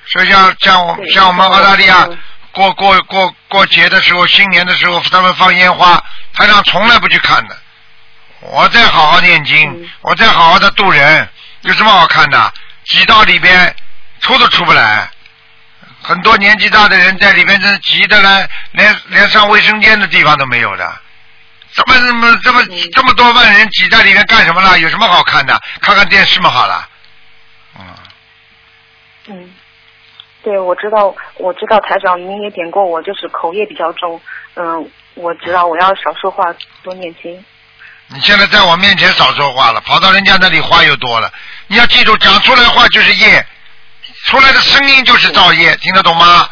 所以像像我像我们澳大利亚过过过过节的时候，新年的时候，他们放烟花，台上从来不去看的。我在好好念经，我在好好的度人，有什么好看的？挤到里边，出都出不来。很多年纪大的人在里边，真急的来，连连上卫生间的地方都没有的。怎么怎么这么这么多万人挤在里面干什么了？有什么好看的？看看电视嘛，好了。嗯。嗯，对，我知道，我知道台长您也点过我，就是口业比较重。嗯，我知道我要少说话，多念经。你现在在我面前少说话了，跑到人家那里话又多了。你要记住，讲出来的话就是业，出来的声音就是造业，听得懂吗？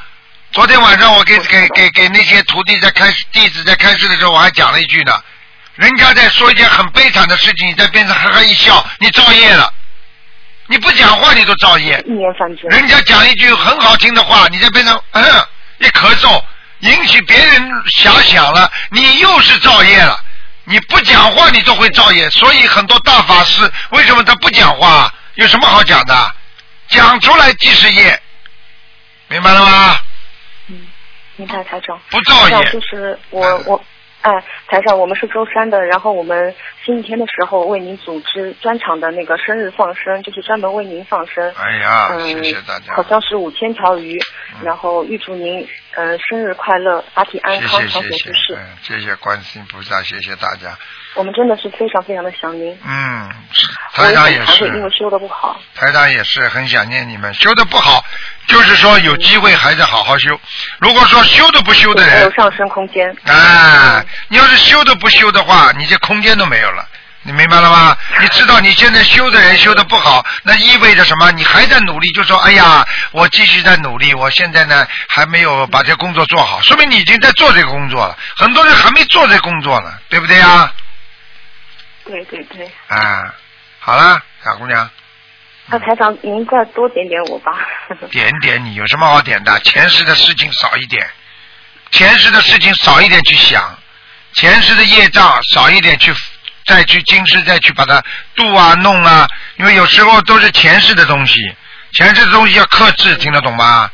昨天晚上我给给给给那些徒弟在开弟子在开示的时候，我还讲了一句呢。人家在说一件很悲惨的事情，你在边上哈哈一笑，你造业了。你不讲话，你都造业。一言三人家讲一句很好听的话，你在边上嗯一咳嗽，引起别人遐想了，你又是造业了。你不讲话，你都会造业。所以很多大法师为什么他不讲话？有什么好讲的？讲出来即是业，明白了吗？嗯，明白台长。不造业。就是我我。哎，台长，我们是舟山的，然后我们星期天的时候为您组织专场的那个生日放生，就是专门为您放生。哎呀，谢谢大家。好像是五千条鱼，然后预祝您嗯生日快乐，法体安康，长久之事。谢谢观世音菩萨，谢谢大家。我们真的是非常非常的想您。嗯，台长也是。因为修的不好。台长也是很想念你们，修的不好，就是说有机会还得好好修。如果说修都不修的人，有上升空间。哎。你要是修都不修的话，你这空间都没有了，你明白了吗？你知道你现在修的人修的不好，那意味着什么？你还在努力，就说哎呀，我继续在努力，我现在呢还没有把这工作做好，说明你已经在做这个工作了。很多人还没做这工作呢，对不对呀？对对对。啊，好了，小姑娘，那台长，您再多点点我吧。点点你有什么好点的？前世的事情少一点，前世的事情少一点去想，前世的业障少一点去，再去今世再去把它度啊弄啊，因为有时候都是前世的东西，前世的东西要克制，听得懂吗？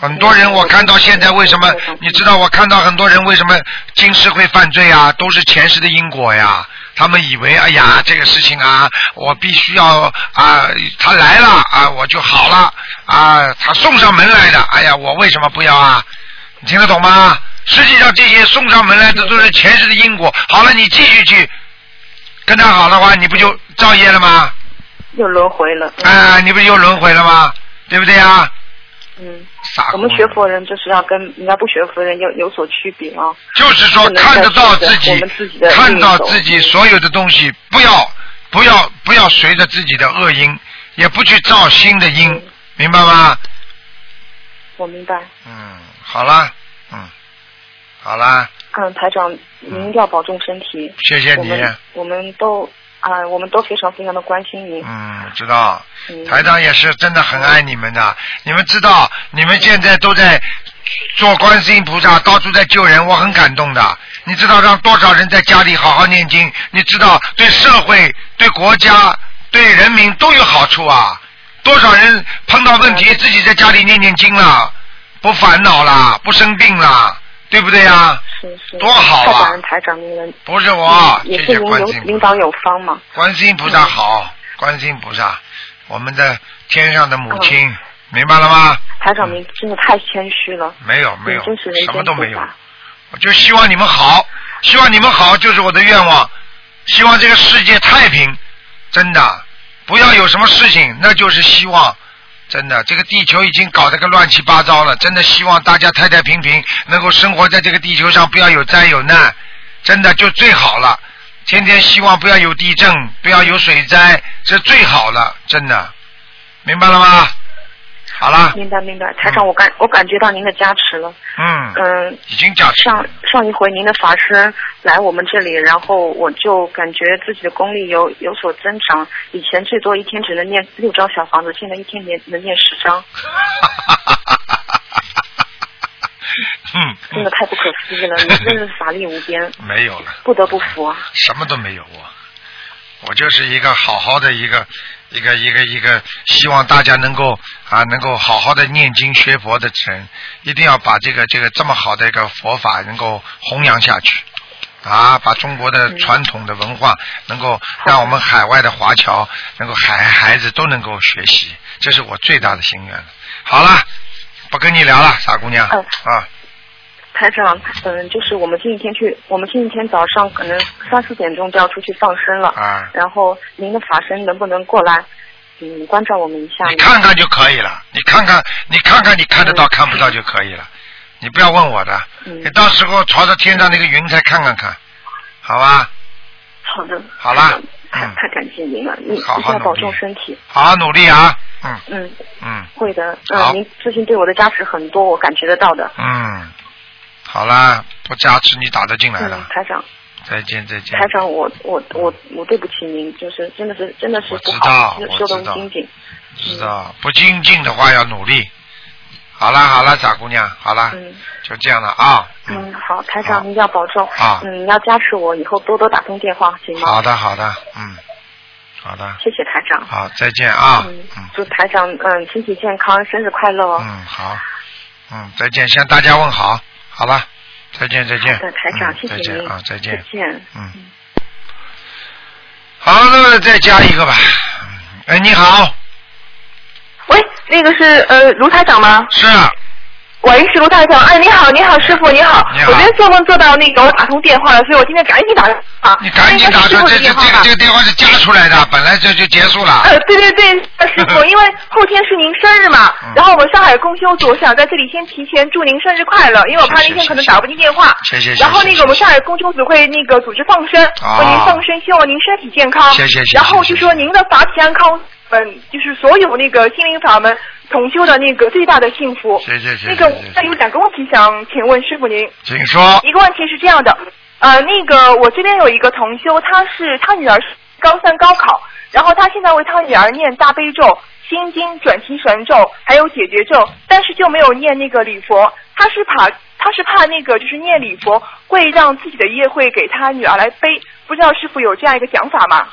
很多人我看到现在为什么？你知道我看到很多人为什么今世会犯罪啊？都是前世的因果呀。他们以为哎呀这个事情啊，我必须要啊，他来了啊，我就好了啊，他送上门来的，哎呀，我为什么不要啊？你听得懂吗？实际上这些送上门来的都是前世的因果。好了，你继续去跟他好的话，你不就造业了吗？又轮回了。啊，你不又轮回了吗？对不对呀？嗯，傻我们学佛人就是要跟人家不学佛人有有所区别啊。就是说看得到自己我们自己的看到自己所有的东西，不要不要不要随着自己的恶因，也不去造新的因，明白吗？我明白。嗯，好啦，嗯，好啦，嗯，台长，您一定要保重身体。谢谢你我们我们都啊、我们都非常非常的关心您。嗯，知道。嗯台长也是真的很爱你们的，你们知道，你们现在都在做观世音菩萨，到处在救人，我很感动的。你知道让多少人在家里好好念经？你知道对社会、对国家、对人民都有好处啊！多少人碰到问题，自己在家里念念经了，不烦恼啦，不生病啦，对不对呀？是是。多好啊。不是我，谢是您领谢观世音领导有方嘛。观世音菩萨好，观世音菩萨，我们的天上的母亲，明白了吗？台长您真的太谦虚了。没有没有真是人什么都没有。我就希望你们好，希望你们好就是我的愿望，希望这个世界太平，真的，不要有什么事情，那就是希望。真的，这个地球已经搞得个乱七八糟了。真的希望大家太太平平，能够生活在这个地球上，不要有灾有难，真的就最好了。天天希望不要有地震，不要有水灾，这最好了，真的，明白了吗？好了，明白明白，台长，我感我感觉到您的加持了。嗯，嗯，已经加持上上一回您的法师来我们这里，然后我就感觉自己的功力有有所增长。以前最多一天只能念六张小房子，现在一天念能念十张，嗯，真的太不可思议了！你真的是法力无边，没有了。不得不服啊！什么都没有啊，我就是一个好好的一个一个一个一个，希望大家能够啊能够好好的念经学佛的人，一定要把这个这个这么好的一个佛法能够弘扬下去。啊，把中国的传统的文化能够让我们海外的华侨能够孩孩子都能够学习，这是我最大的心愿了。好了，不跟你聊了，傻姑娘、嗯啊，台长，嗯，就是我们星期天去，我们星期天早上可能三四点钟就要出去放生了，啊，然后您的法身能不能过来，嗯，关照我们一下？你看看就可以了，你看看，你看看，你看得到看不到就可以了，你不要问我的，嗯你到时候朝着天上那个云彩看看看，好吧？好的。好啦，太太感谢您了，你一定要保重身体。好好努力啊，嗯嗯，嗯会的。好嗯，您最近对我的加持很多，我感觉得到的。嗯，好啦，不加持你打得进来嗯了，，台长，再见再见台。长，我我我我对不起您，就是真的是真的是不好，修修我知道的不精进。知道不精进的话要努力。好啦好啦，傻姑娘，好啦，嗯就这样了啊。嗯，好，台长您要保重。啊嗯，要加持我，以后多多打通电话，行吗？好的好的，嗯，好的，谢谢台长。好，再见啊。嗯，祝台长嗯身体健康，生日快乐哦。嗯，好，嗯，再见，向大家问好，好吧，再见，再见。好的，台长，嗯谢谢您再见啊，再见。再见。嗯。好，那么再加一个吧。哎，你好，喂，那个是呃卢台长吗？是。啊喂，是卢台长。哎，你好，你好，师傅，你好。你好我今天做梦做到那个我打通电话了，所以我今天赶紧打电话。你赶紧打师傅这这这的电话吧个这个电话是加出来的，本来这就结束了。呃，对对对，师傅，因为后天是您生日嘛，嗯然后我们上海公休组，我想在这里先提前祝您生日快乐，因为我怕那天可能打不进电话。谢谢谢谢然后那个我们上海公休组会那个组织放生，啊为您放生，希望您身体健康。谢谢谢谢然后就说您的法体安康，嗯，就是所有那个心灵法门同修的那个最大的幸福。谢谢谢谢那个，那有两个问题想请问师傅您。请说。一个问题是这样的，呃，那个我这边有一个同修，他是他女儿是高三高考，然后他现在为他女儿念大悲咒、心经、转提神咒，还有解决咒，但是就没有念那个礼佛。他是怕他是怕那个就是念礼佛会让自己的业会给他女儿来背，不知道师傅有这样一个讲法吗？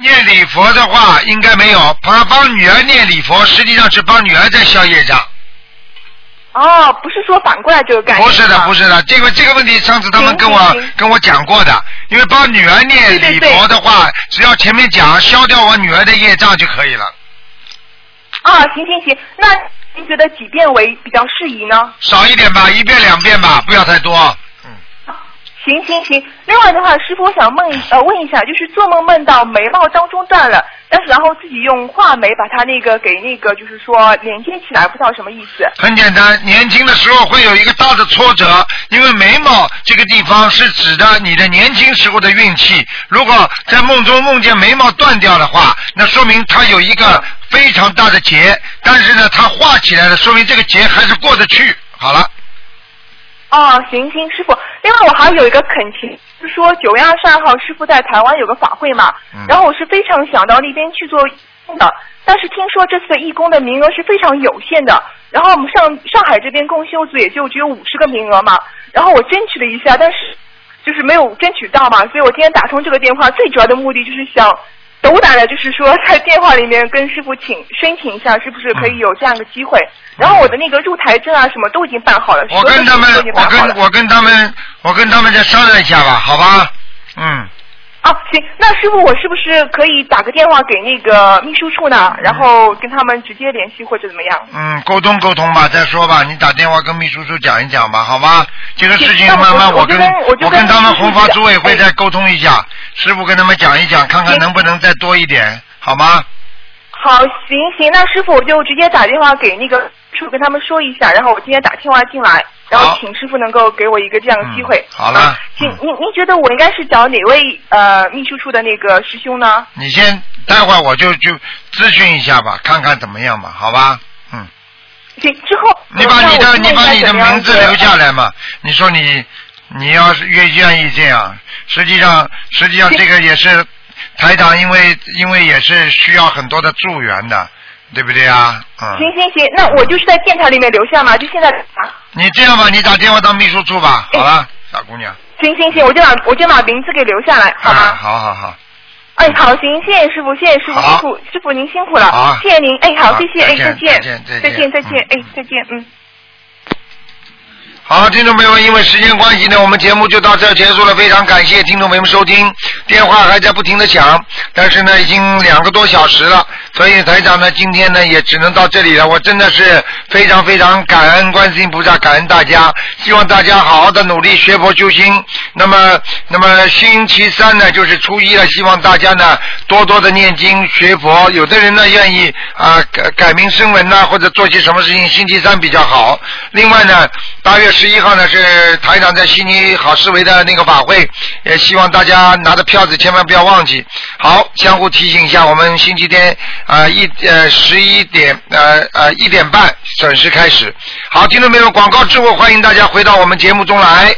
念礼佛的话应该没有，他帮女儿念礼佛，实际上是帮女儿在消业障。哦，不是说反过来这个概念。不是的，不是的，这个这个问题上次他们跟我跟我讲过的，因为帮女儿念礼佛的话，只要前面讲消掉我女儿的业障就可以了。啊，行行行，那您觉得几遍为比较适宜呢？少一点吧，一遍两遍吧，不要太多。行行行，另外的话，师傅我想问一呃问一下，就是做梦梦到眉毛当中断了，但是然后自己用画眉把它那个给那个就是说连接起来，不知道什么意思。很简单，年轻的时候会有一个大的挫折，因为眉毛这个地方是指的你的年轻时候的运气。如果在梦中梦见眉毛断掉的话，那说明它有一个非常大的结，但是呢，它画起来了，说明这个结还是过得去。好了。哦，行行，师傅。另外我还有一个恳请，是说九月二十二号师傅在台湾有个法会嘛，然后我是非常想到那边去做义工的，但是听说这次的义工的名额是非常有限的，然后我们上上海这边共修组也就只有五十个名额嘛，然后我争取了一下，但是就是没有争取到嘛，所以我今天打通这个电话，最主要的目的就是想斗胆的，就是说在电话里面跟师傅请申请一下，是不是可以有这样的机会？然后我的那个入台证啊什么都已经办好了，我跟他们我跟我跟他们，我跟他们再商量一下吧，好吧？嗯，啊，行，那师傅，我是不是可以打个电话给那个秘书处呢？然后跟他们直接联系或者怎么样？嗯，沟通沟通吧，再说吧。你打电话跟秘书处讲一讲吧，好吗？这个事情慢慢我跟我跟他们红发组委会再沟通一下，师傅跟他们讲一讲，看看能不能再多一点，好吗？好，行行，那师傅我就直接打电话给那个师傅跟他们说一下，然后我今天打电话进来，然后请师傅能够给我一个这样的机会。嗯好了，请您您觉得我应该是找哪位呃秘书处的那个师兄呢？你先待会儿我就就咨询一下吧，看看怎么样吧，好吧？嗯。行，之后你把你的你把你的名字留下来嘛。嘛？你说你你要是愿愿意这样，实际上实际上这个也是台长，因为因为也是需要很多的助缘的，对不对啊？嗯。行行行，那我就是在电台里面留下嘛，就现在啊。你这样吧，你打电话到秘书处吧。好了，小姑娘。行行行，我就把我就把名字给留下来，好吗？啊，好好好。哎，好，行，谢谢师傅，谢谢师傅辛苦，师傅您辛苦了，谢谢您，哎，好，谢谢，哎，再见再见再见，再见，哎，再见，嗯。好，听众朋友们，因为时间关系呢，我们节目就到这儿结束了。非常感谢听众朋友们收听，电话还在不停的响，但是呢，已经两个多小时了，所以台长呢，今天呢也只能到这里了。我真的是非常非常感恩观世音菩萨，感恩大家，希望大家好好的努力学佛修心。那么，那么星期三呢就是初一了，希望大家呢多多的念经学佛。有的人呢愿意啊改改名声闻呐，或者做些什么事情，星期三比较好。另外呢，八月十一号呢是台长在悉尼好思维的那个法会，也希望大家拿着票子千万不要忘记。好，相互提醒一下，我们星期天啊、一呃十一点呃呃一点半准时开始。好，听众朋友，广告之后欢迎大家回到我们节目中来。